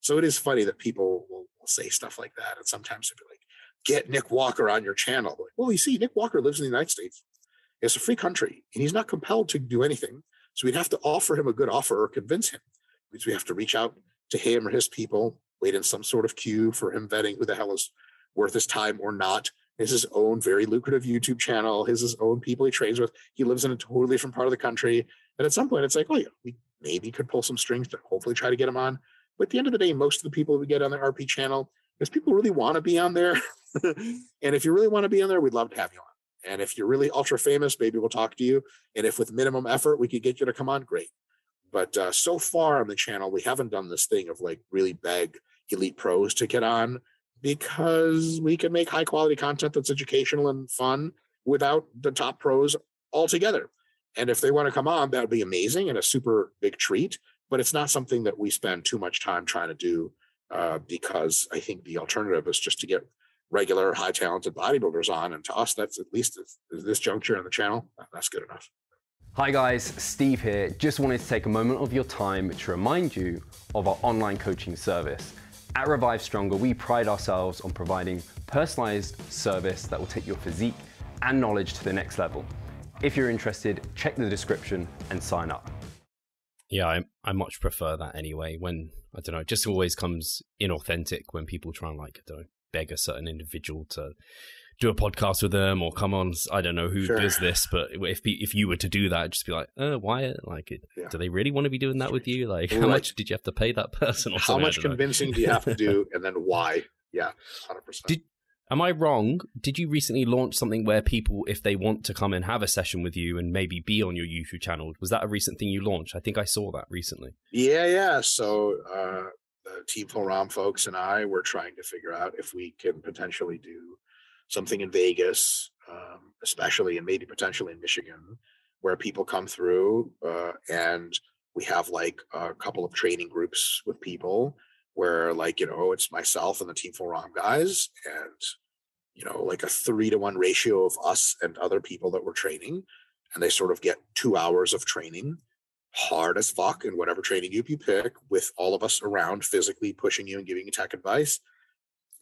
B: So it is funny that people will, will say stuff like that. And sometimes they'll be like, get Nick Walker on your channel. Like, well, you see, Nick Walker lives in the United States. It's a free country and he's not compelled to do anything. So we'd have to offer him a good offer or convince him. Because we have to reach out to him or his people, wait in some sort of queue for him vetting who the hell is worth his time or not. Has his own very lucrative YouTube channel, his, his own people he trains with. He lives in a totally different part of the country. And at some point, it's like, oh, yeah, we maybe could pull some strings to hopefully try to get him on. But at the end of the day, most of the people we get on the RP channel, is people really want to be on there. and if you really want to be on there, we'd love to have you on. And if you're really ultra famous, maybe we'll talk to you. And if with minimum effort we could get you to come on, great. But uh, so far on the channel, we haven't done this thing of like really beg elite pros to get on because we can make high quality content that's educational and fun without the top pros altogether. And if they want to come on, that would be amazing and a super big treat. But it's not something that we spend too much time trying to do uh, because I think the alternative is just to get regular high talented bodybuilders on. And to us, that's at least at this juncture in the channel, that's good enough.
D: Hi guys, Steve here. Just wanted to take a moment of your time to remind you of our online coaching service. At Revive Stronger, we pride ourselves on providing personalized service that will take your physique and knowledge to the next level. If you're interested, check the description and sign up.
A: Yeah, I, I much prefer that anyway. When I don't know, it just always comes inauthentic when people try and like I don't know beg a certain individual to do a podcast with them or come on. I don't know who sure. does this, but if if you were to do that, just be like, uh, why? Like, yeah. do they really want to be doing that with you? Like, how much did you have to pay that person? Or
B: how much convincing do you have to do, and then why? Yeah, hundred percent.
A: Am I wrong? Did you recently launch something where people, if they want to come and have a session with you and maybe be on your YouTube channel, was that a recent thing you launched? I think I saw that recently.
B: Yeah, yeah. So uh, the Team Full ROM folks and I were trying to figure out if we can potentially do something in Vegas, um, especially and maybe potentially in Michigan, where people come through uh, and we have like a couple of training groups with people where like you know it's myself and the Team Full ROM guys and you know like a three to one ratio of us and other people that we're training and they sort of get two hours of training hard as fuck in whatever training group you pick with all of us around physically pushing you and giving you tech advice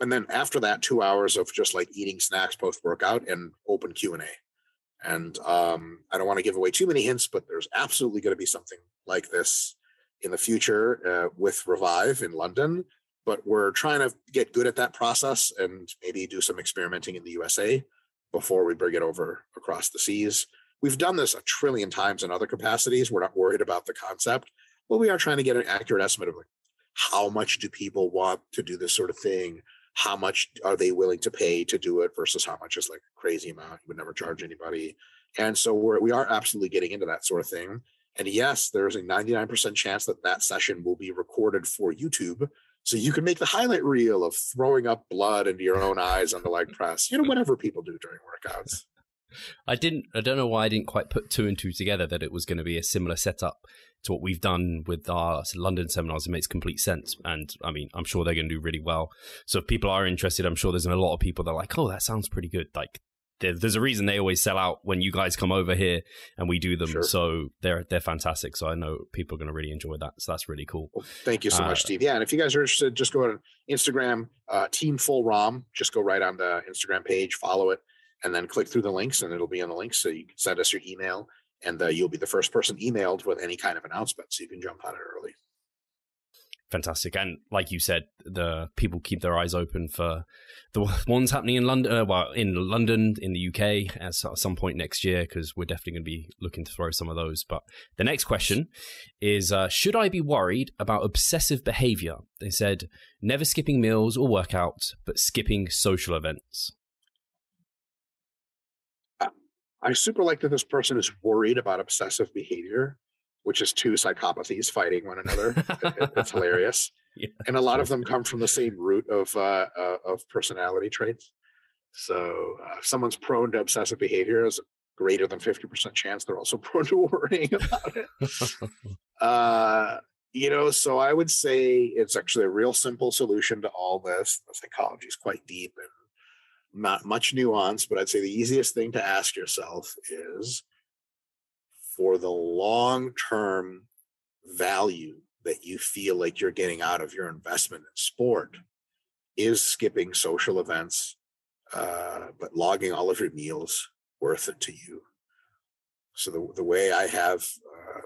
B: and then after that two hours of just like eating snacks post workout and open q&a and um, i don't want to give away too many hints but there's absolutely going to be something like this in the future uh, with Revive in London, but we're trying to get good at that process and maybe do some experimenting in the USA before we bring it over across the seas. We've done this a trillion times in other capacities. We're not worried about the concept, but we are trying to get an accurate estimate of like how much do people want to do this sort of thing? How much are they willing to pay to do it versus how much is like a crazy amount? You would never charge anybody. And so we're, we are absolutely getting into that sort of thing. And yes, there's a 99% chance that that session will be recorded for YouTube. So you can make the highlight reel of throwing up blood into your own eyes on the leg press, you know, whatever people do during workouts.
A: I didn't, I don't know why I didn't quite put two and two together that it was going to be a similar setup to what we've done with our London seminars. It makes complete sense. And I mean, I'm sure they're going to do really well. So if people are interested, I'm sure there's a lot of people that are like, oh, that sounds pretty good. Like there's a reason they always sell out when you guys come over here and we do them. Sure. So they're they're fantastic. So I know people are going to really enjoy that. So that's really cool. Well,
B: thank you so uh, much, Steve. Yeah, and if you guys are interested, just go on Instagram, uh, Team Full ROM. Just go right on the Instagram page, follow it, and then click through the links, and it'll be on the links. So you can send us your email, and you'll be the first person emailed with any kind of announcement, so you can jump on it early
A: fantastic. And like you said, the people keep their eyes open for the ones happening in London, uh, well, in London, in the UK, at some point next year, because we're definitely going to be looking to throw some of those. But the next question is uh, Should I be worried about obsessive behavior? They said, never skipping meals or workouts, but skipping social events.
B: I super like that this person is worried about obsessive behavior which is two psychopathies fighting one another. it's hilarious. Yeah, and a lot of them come from the same root of uh, uh, of personality traits. So uh, if someone's prone to obsessive behavior, is greater than fifty percent chance they're also prone to worrying about it. uh, you know, so I would say it's actually a real simple solution to all this. The psychology is quite deep and not much nuance, but I'd say the easiest thing to ask yourself is for the long term value that you feel like you're getting out of your investment in sport is skipping social events uh, but logging all of your meals worth it to you. So the, the way i have uh,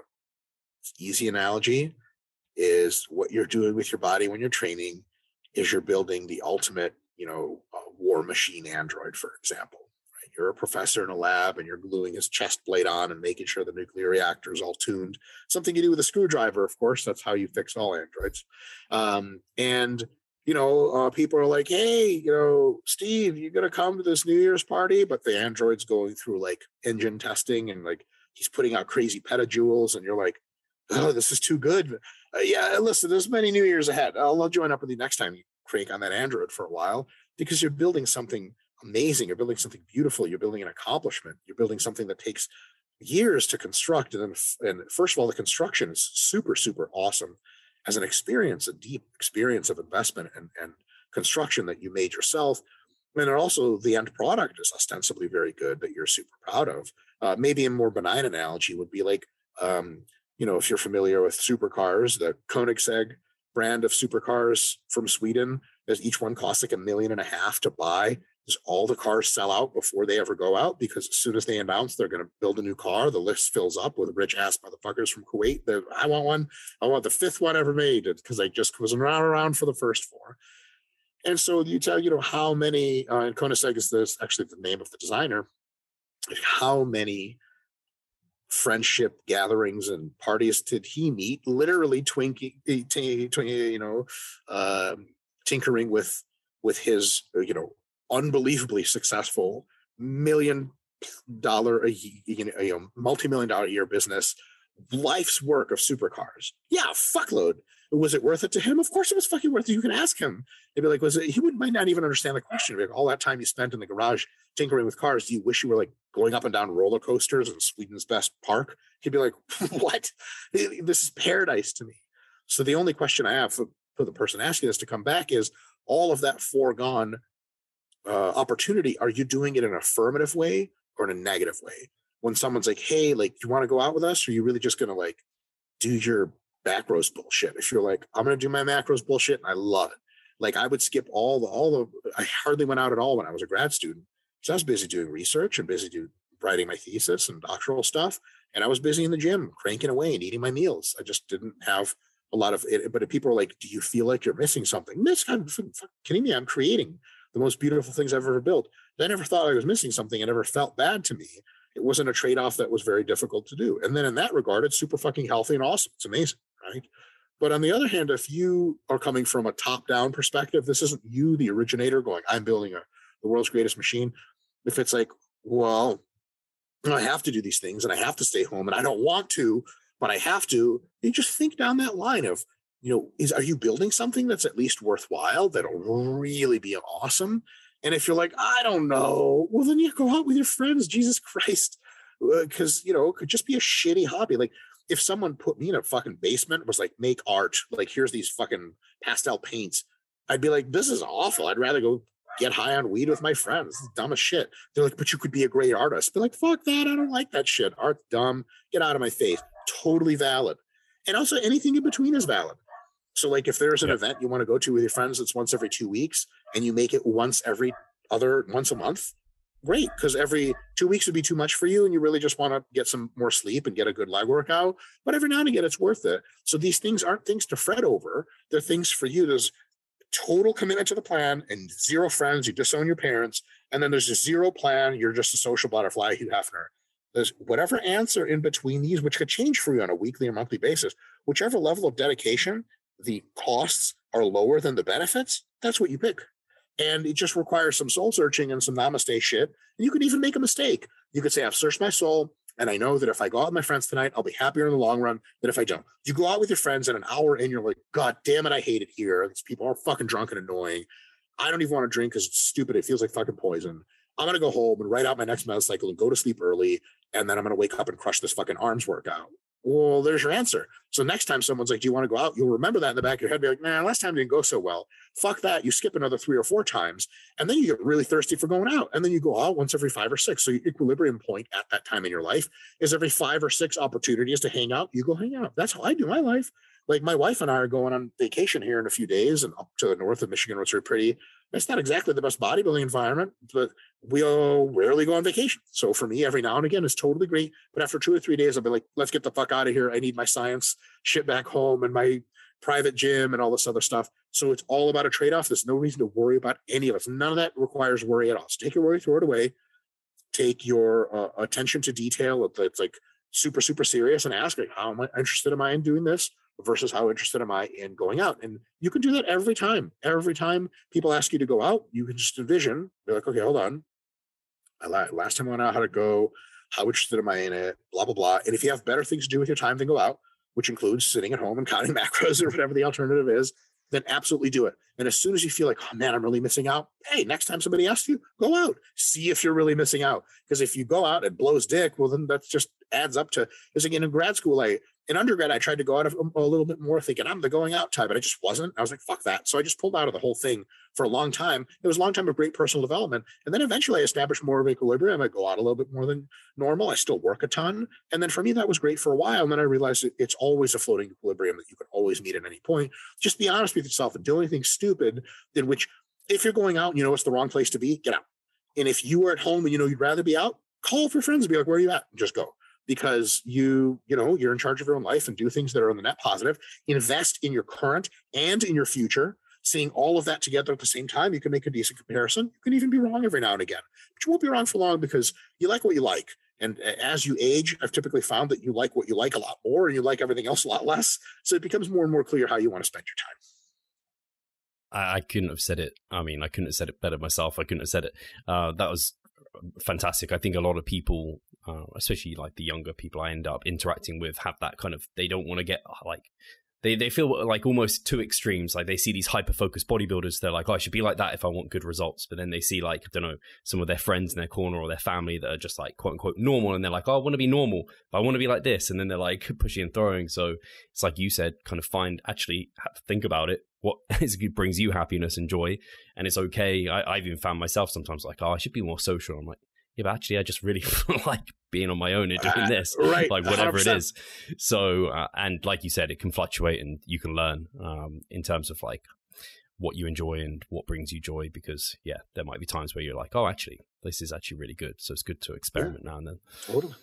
B: easy analogy is what you're doing with your body when you're training is you're building the ultimate you know war machine android for example you're a professor in a lab and you're gluing his chest plate on and making sure the nuclear reactor is all tuned. Something you do with a screwdriver, of course. That's how you fix all androids. Um, and you know, uh, people are like, "Hey, you know, Steve, you're gonna come to this New Year's party?" But the android's going through like engine testing and like he's putting out crazy petajoules, and you're like, "Oh, this is too good." Uh, yeah, listen, there's many New Years ahead. I'll, I'll join up with you next time you crank on that android for a while because you're building something amazing. You're building something beautiful. You're building an accomplishment. You're building something that takes years to construct. And then, and first of all, the construction is super, super awesome as an experience, a deep experience of investment and, and construction that you made yourself. And also, the end product is ostensibly very good that you're super proud of. Uh, maybe a more benign analogy would be like, um, you know, if you're familiar with supercars, the Koenigsegg brand of supercars from Sweden, as each one costs like a million and a half to buy is all the cars sell out before they ever go out because as soon as they announce they're going to build a new car, the list fills up with rich ass motherfuckers from Kuwait. They're, I want one. I want the fifth one ever made because I just wasn't around, around for the first four. And so you tell, you know, how many, uh, and Koenigsegg is this actually the name of the designer, how many friendship gatherings and parties did he meet? Literally twinking, you know, uh, tinkering with with his, you know, unbelievably successful million dollar a you know multi-million dollar a year business life's work of supercars. Yeah fuckload. Was it worth it to him? Of course it was fucking worth it. You can ask him. He would be like was it he would might not even understand the question. Like all that time you spent in the garage tinkering with cars do you wish you were like going up and down roller coasters in sweden's best park? He'd be like what? This is paradise to me. So the only question i have for, the person asking this to come back is all of that foregone uh, opportunity, are you doing it in an affirmative way or in a negative way? When someone's like, "Hey, like, you want to go out with us?" Or are you really just gonna like do your macros bullshit? If you're like, "I'm gonna do my macros bullshit," and I love it, like I would skip all the all the. I hardly went out at all when I was a grad student, so I was busy doing research and busy doing writing my thesis and doctoral stuff, and I was busy in the gym, cranking away and eating my meals. I just didn't have a lot of it. But if people are like, "Do you feel like you're missing something?" Miss, I'm kidding me. I'm creating the most beautiful things I've ever built. I never thought I was missing something. It never felt bad to me. It wasn't a trade off that was very difficult to do. And then in that regard, it's super fucking healthy and awesome. It's amazing, right? But on the other hand, if you are coming from a top down perspective, this isn't you, the originator, going, I'm building a, the world's greatest machine. If it's like, well, I have to do these things and I have to stay home and I don't want to, but I have to, you just think down that line of, you know, is are you building something that's at least worthwhile that'll really be awesome? And if you're like, I don't know, well, then you go out with your friends, Jesus Christ. Because, uh, you know, it could just be a shitty hobby. Like, if someone put me in a fucking basement, was like, make art, like, here's these fucking pastel paints, I'd be like, this is awful. I'd rather go get high on weed with my friends. It's dumb as shit. They're like, but you could be a great artist. Be like, fuck that. I don't like that shit. Art's dumb. Get out of my face. Totally valid. And also anything in between is valid. So, like, if there's an event you want to go to with your friends that's once every two weeks and you make it once every other once a month, great. Because every two weeks would be too much for you and you really just want to get some more sleep and get a good leg workout. But every now and again, it's worth it. So, these things aren't things to fret over. They're things for you. There's total commitment to the plan and zero friends. You disown your parents. And then there's a zero plan. You're just a social butterfly, Hugh Hefner. There's whatever answer in between these, which could change for you on a weekly or monthly basis, whichever level of dedication the costs are lower than the benefits, that's what you pick. And it just requires some soul searching and some namaste shit. And you could even make a mistake. You could say, I've searched my soul. And I know that if I go out with my friends tonight, I'll be happier in the long run than if I don't. You go out with your friends and an hour in, you're like, God damn it, I hate it here. These people are fucking drunk and annoying. I don't even want to drink because it's stupid. It feels like fucking poison. I'm gonna go home and write out my next cycle and go to sleep early, and then I'm gonna wake up and crush this fucking arms workout. Well, there's your answer. So next time someone's like, "Do you want to go out?" You'll remember that in the back of your head. Be like, "Nah, last time didn't go so well. Fuck that." You skip another three or four times, and then you get really thirsty for going out, and then you go out once every five or six. So your equilibrium point at that time in your life is every five or six opportunities to hang out. You go hang out. That's how I do my life. Like my wife and I are going on vacation here in a few days, and up to the north of Michigan, which are pretty it's not exactly the best bodybuilding environment, but we all rarely go on vacation. So for me, every now and again, it's totally great. But after two or three days, I'll be like, let's get the fuck out of here. I need my science shit back home and my private gym and all this other stuff. So it's all about a trade off. There's no reason to worry about any of it. None of that requires worry at all. So take your worry, throw it away. Take your uh, attention to detail. It's like super, super serious and ask, like, how am I interested am I in doing this? Versus how interested am I in going out? And you can do that every time. Every time people ask you to go out, you can just envision, be like, okay, hold on. Last time I went out, how to go? How interested am I in it? Blah, blah, blah. And if you have better things to do with your time than go out, which includes sitting at home and counting macros or whatever the alternative is, then absolutely do it. And as soon as you feel like, oh man, I'm really missing out, hey, next time somebody asks you, go out, see if you're really missing out. Because if you go out and blows dick, well, then that just adds up to. Because again, in grad school, I in undergrad, I tried to go out of um, a little bit more thinking I'm the going out type, but I just wasn't. I was like, fuck that. So I just pulled out of the whole thing for a long time. It was a long time of great personal development. And then eventually I established more of equilibrium. I go out a little bit more than normal. I still work a ton. And then for me, that was great for a while. And then I realized it's always a floating equilibrium that you can always meet at any point. Just be honest with yourself and do anything stupid in which if you're going out and you know it's the wrong place to be, get out. And if you are at home and you know you'd rather be out, call for friends and be like, where are you at? And just go because you you know you're in charge of your own life and do things that are in the net positive invest in your current and in your future seeing all of that together at the same time you can make a decent comparison you can even be wrong every now and again but you won't be wrong for long because you like what you like and as you age i've typically found that you like what you like a lot more and you like everything else a lot less so it becomes more and more clear how you want to spend your time
A: I, couldn't have said it. I mean, I couldn't have said it better myself. I couldn't have said it. Uh, that was fantastic. I think a lot of people uh, especially like the younger people I end up interacting with, have that kind of they don't want to get like they they feel like almost two extremes. Like they see these hyper focused bodybuilders, they're like, oh, I should be like that if I want good results. But then they see like I don't know some of their friends in their corner or their family that are just like quote unquote normal, and they're like, oh, I want to be normal, but I want to be like this, and then they're like pushing and throwing. So it's like you said, kind of find actually have to think about it. What is, brings you happiness and joy, and it's okay. I, I've even found myself sometimes like, oh, I should be more social. I'm like, yeah, but actually, I just really like being on my own and doing this,
B: right?
A: Like whatever 100%. it is. So, uh, and like you said, it can fluctuate, and you can learn um, in terms of like what you enjoy and what brings you joy because yeah there might be times where you're like oh actually this is actually really good so it's good to experiment yeah. now and then totally.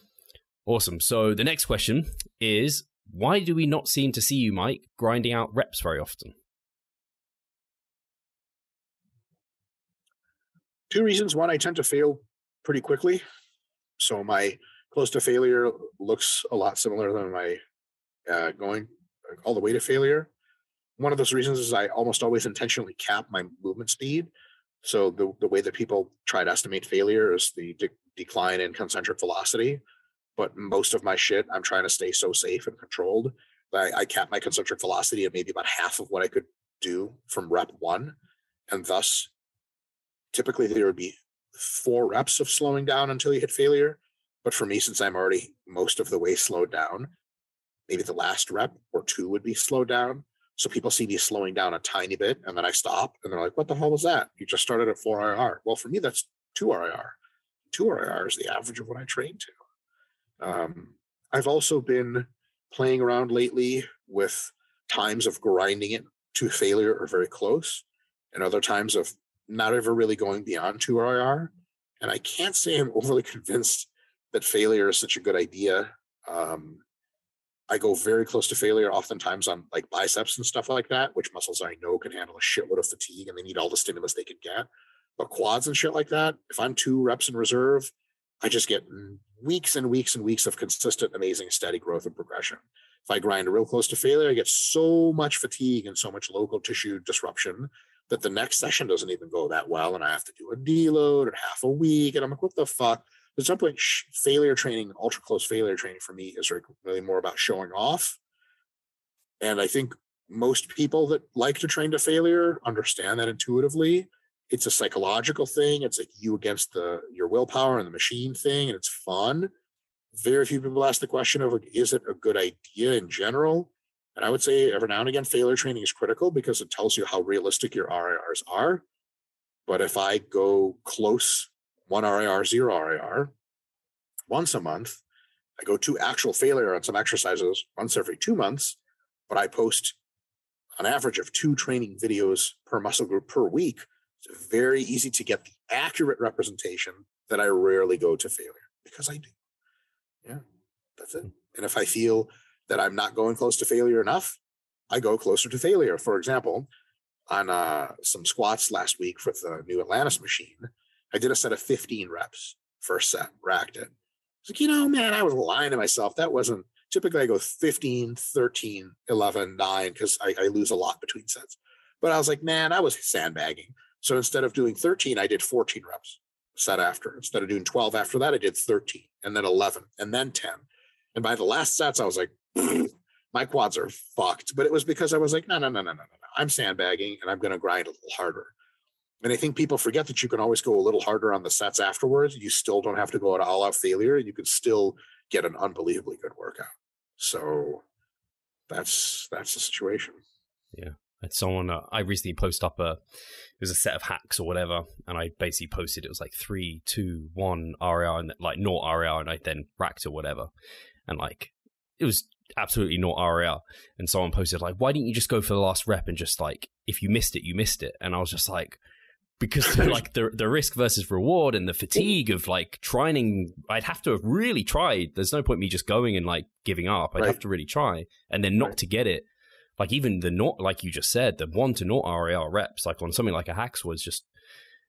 A: awesome so the next question is why do we not seem to see you mike grinding out reps very often
B: two reasons one i tend to fail pretty quickly so my close to failure looks a lot similar than my uh, going all the way to failure one of those reasons is I almost always intentionally cap my movement speed. So the, the way that people try to estimate failure is the de- decline in concentric velocity. But most of my shit, I'm trying to stay so safe and controlled that I, I cap my concentric velocity at maybe about half of what I could do from rep one. And thus, typically there would be four reps of slowing down until you hit failure. But for me, since I'm already most of the way slowed down, maybe the last rep or two would be slowed down. So people see me slowing down a tiny bit and then I stop and they're like, what the hell was that? You just started at four RIR. Well, for me, that's two RIR. Two RIR is the average of what I train to. Um, I've also been playing around lately with times of grinding it to failure or very close, and other times of not ever really going beyond two RIR. And I can't say I'm overly convinced that failure is such a good idea. Um, I go very close to failure oftentimes on like biceps and stuff like that, which muscles I know can handle a shitload of fatigue and they need all the stimulus they can get. But quads and shit like that, if I'm two reps in reserve, I just get weeks and weeks and weeks of consistent, amazing, steady growth and progression. If I grind real close to failure, I get so much fatigue and so much local tissue disruption that the next session doesn't even go that well. And I have to do a deload or half a week. And I'm like, what the fuck? at some point failure training ultra close failure training for me is really more about showing off and i think most people that like to train to failure understand that intuitively it's a psychological thing it's like you against the your willpower and the machine thing and it's fun very few people ask the question of like, is it a good idea in general and i would say every now and again failure training is critical because it tells you how realistic your rirs are but if i go close one RIR, zero RIR once a month. I go to actual failure on some exercises once every two months, but I post an average of two training videos per muscle group per week. It's very easy to get the accurate representation that I rarely go to failure because I do. Yeah, that's it. Hmm. And if I feel that I'm not going close to failure enough, I go closer to failure. For example, on uh, some squats last week for the new Atlantis machine, I did a set of 15 reps first set, racked it. It's like, you know, man, I was lying to myself. That wasn't typically I go 15, 13, 11, 9, because I, I lose a lot between sets. But I was like, man, I was sandbagging. So instead of doing 13, I did 14 reps set after. Instead of doing 12 after that, I did 13 and then 11 and then 10. And by the last sets, I was like, my quads are fucked. But it was because I was like, no, no, no, no, no, no. I'm sandbagging and I'm going to grind a little harder. And I think people forget that you can always go a little harder on the sets afterwards. You still don't have to go at all out failure. You can still get an unbelievably good workout. So that's that's the situation.
A: Yeah. And someone uh, I recently posted up a it was a set of hacks or whatever, and I basically posted it was like three, two, one RIR and like not RIR, and I then racked or whatever, and like it was absolutely not RIR. And someone posted like, why didn't you just go for the last rep and just like if you missed it, you missed it, and I was just like because like the the risk versus reward and the fatigue of like trying I'd have to have really tried. There's no point me just going and like giving up. I'd right. have to really try and then not right. to get it. Like even the not like you just said, the one to not RIR reps, like on something like a hacks was just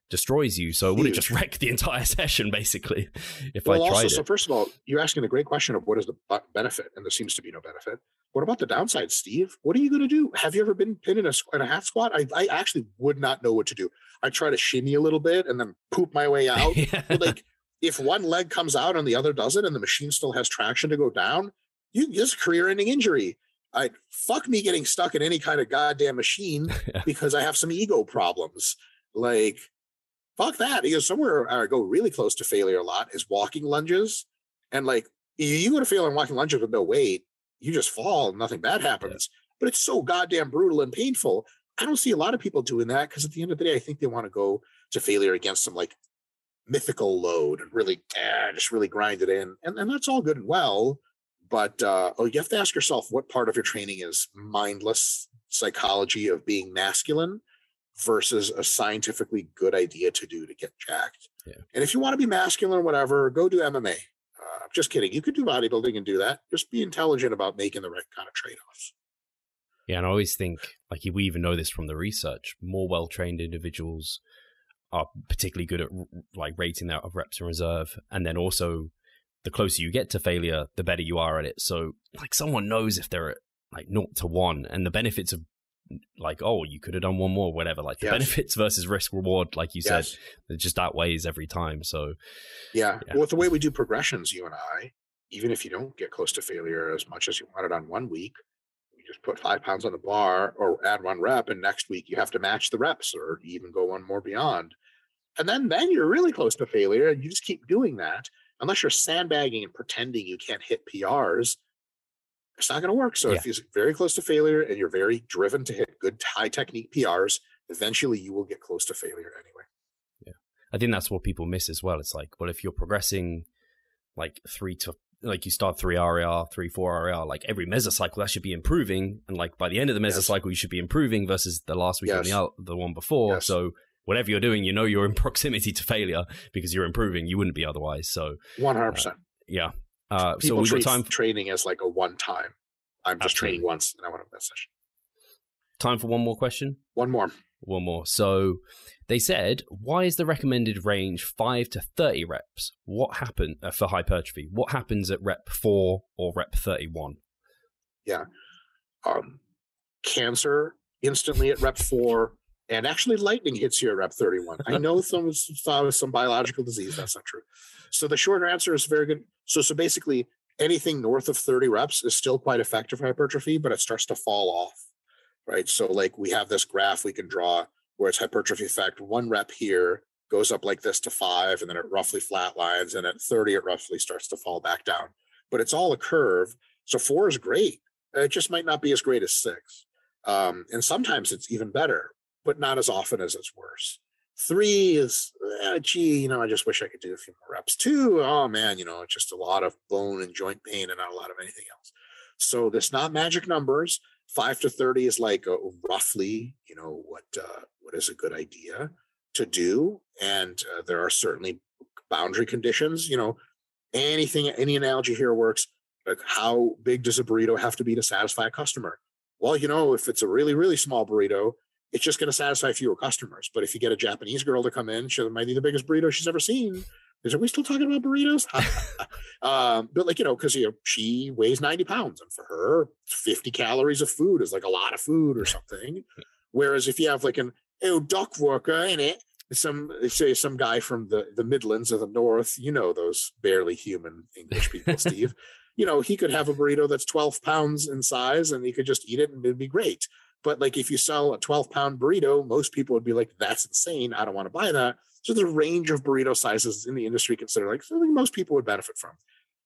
A: destroys you. So it would have just wrecked the entire session basically if well, I tried also, it.
B: So first of all, you're asking a great question of what is the benefit, and there seems to be no benefit. What about the downside, Steve? What are you going to do? Have you ever been pinned in a, in a half squat? I, I actually would not know what to do. I try to shimmy a little bit and then poop my way out. yeah. like if one leg comes out and the other doesn't, and the machine still has traction to go down, you just career-ending injury. I fuck me getting stuck in any kind of goddamn machine because I have some ego problems. Like fuck that. Because somewhere I go really close to failure a lot is walking lunges, and like you go to fail on walking lunges with no weight, you just fall and nothing bad happens. Yeah. But it's so goddamn brutal and painful. I don't see a lot of people doing that because at the end of the day, I think they want to go to failure against some like mythical load and really eh, just really grind it in. And, and that's all good and well. But uh, oh, you have to ask yourself what part of your training is mindless psychology of being masculine versus a scientifically good idea to do to get jacked.
A: Yeah.
B: And if you want to be masculine or whatever, go do MMA. Uh, just kidding. You could do bodybuilding and do that. Just be intelligent about making the right kind of trade offs.
A: Yeah, and I always think, like we even know this from the research, more well trained individuals are particularly good at like rating their of reps in reserve, and then also the closer you get to failure, the better you are at it. So, like, someone knows if they're at like naught to one, and the benefits of like, oh, you could have done one more, whatever. Like the yes. benefits versus risk reward, like you yes. said, it just outweighs every time. So,
B: yeah. yeah. Well, the way we do progressions, you and I, even if you don't get close to failure as much as you wanted on one week, you just put five pounds on the bar or add one rep, and next week you have to match the reps or even go one more beyond. And then, then you're really close to failure, and you just keep doing that. Unless you're sandbagging and pretending you can't hit PRs, it's not going to work. So yeah. if you're very close to failure and you're very driven to hit good high technique PRs, eventually you will get close to failure anyway.
A: Yeah. I think that's what people miss as well. It's like, well, if you're progressing like three to like you start three RIR, three, four RIR, like every mesocycle that should be improving. And like by the end of the mesocycle, yes. you should be improving versus the last week yes. the, the one before. Yes. So whatever you're doing, you know you're in proximity to failure because you're improving. You wouldn't be otherwise. So
B: 100%. Uh,
A: yeah.
B: Uh, so we treat time for- training as like a one time. I'm just Absolutely. training once and I want to have that session.
A: Time for one more question.
B: One more.
A: One more. So they said, why is the recommended range five to thirty reps? What happened uh, for hypertrophy? What happens at rep four or rep thirty-one?
B: Yeah, um, cancer instantly at rep four, and actually lightning hits you at rep thirty-one. I know some thought some biological disease. That's not true. So the shorter answer is very good. So so basically, anything north of 30 reps is still quite effective for hypertrophy, but it starts to fall off. Right. So like we have this graph we can draw where it's hypertrophy effect. One rep here goes up like this to five, and then it roughly flatlines, and at 30 it roughly starts to fall back down. But it's all a curve. So four is great. It just might not be as great as six. Um, and sometimes it's even better, but not as often as it's worse. Three is, eh, gee, you know, I just wish I could do a few more reps. Two, oh man, you know, just a lot of bone and joint pain and not a lot of anything else. So this not magic numbers. Five to thirty is like a, roughly, you know, what uh, what is a good idea to do, and uh, there are certainly boundary conditions. You know, anything, any analogy here works. Like, how big does a burrito have to be to satisfy a customer? Well, you know, if it's a really, really small burrito, it's just going to satisfy fewer customers. But if you get a Japanese girl to come in, she might be the biggest burrito she's ever seen. Is are we still talking about burritos? um, but like you know, because you know she weighs ninety pounds, and for her, fifty calories of food is like a lot of food or something. Whereas if you have like an oh dock worker in it, some say some guy from the the Midlands of the North, you know those barely human English people, Steve. you know he could have a burrito that's twelve pounds in size, and he could just eat it, and it'd be great. But like if you sell a 12 pound burrito, most people would be like, that's insane. I don't want to buy that. So the range of burrito sizes in the industry consider like something most people would benefit from.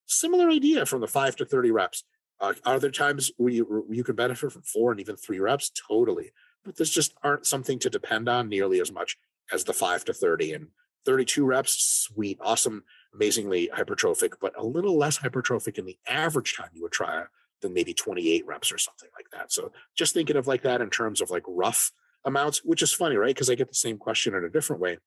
B: Similar idea from the five to 30 reps. Uh, are there times where you, you can benefit from four and even three reps? Totally. But there's just aren't something to depend on nearly as much as the five to 30. And 32 reps, sweet, awesome, amazingly hypertrophic, but a little less hypertrophic in the average time you would try than maybe 28 reps or something like that. So just thinking of like that in terms of like rough amounts, which is funny, right? Because I get the same question in a different way.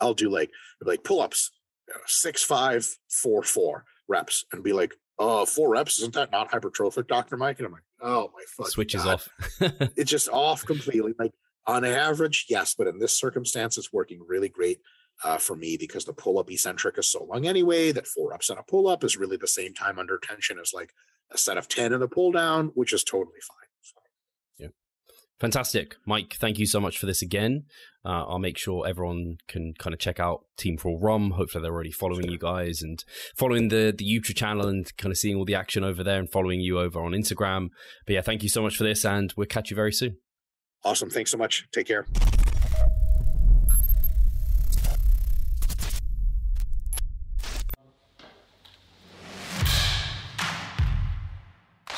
B: I'll do like like pull-ups, you know, six, five, four, four reps, and be like, oh, four reps, isn't that not hypertrophic, Dr. Mike? And I'm like, oh my fuck.
A: Switches
B: God.
A: off.
B: it's just off completely. Like on average, yes, but in this circumstance, it's working really great uh, for me because the pull-up eccentric is so long anyway that four reps on a pull-up is really the same time under tension as like a set of 10 in a pull down, which is totally fine. So.
A: Yeah. Fantastic. Mike, thank you so much for this again. Uh, I'll make sure everyone can kind of check out Team Full ROM. Hopefully, they're already following you guys and following the, the YouTube channel and kind of seeing all the action over there and following you over on Instagram. But yeah, thank you so much for this, and we'll catch you very soon.
B: Awesome. Thanks so much. Take care.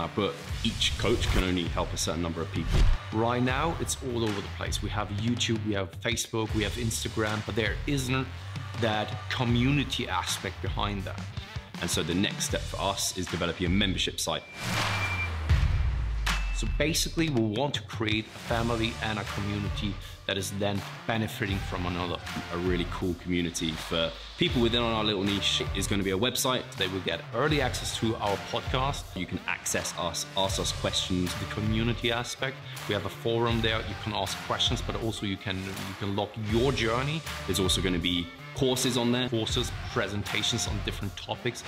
A: uh, but each coach can only help a certain number of people.
C: Right now, it's all over the place. We have YouTube, we have Facebook, we have Instagram, but there isn't that community aspect behind that.
A: And so the next step for us is developing a membership site.
C: So basically, we want to create a family and a community that is then benefiting from another.
A: A really cool community for people within our little niche is going to be a website.
C: They will get early access to our podcast.
A: You can access us, ask us questions.
C: The community aspect, we have a forum there. You can ask questions, but also you can you can log your journey.
A: There's also going to be courses on there,
C: courses, presentations on different topics,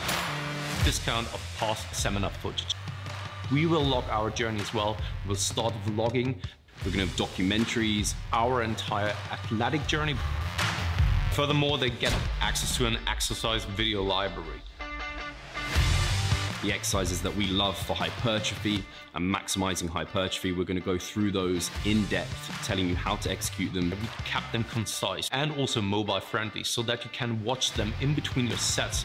C: discount of past seminar footage. We will log our journey as well. We'll start vlogging.
A: We're to have documentaries,
C: our entire athletic journey. Furthermore, they get access to an exercise video library.
A: The exercises that we love for hypertrophy and maximizing hypertrophy, we're to go through those in depth, telling you how to execute them.
C: We kept them concise and also mobile friendly so that you can watch them in between your sets.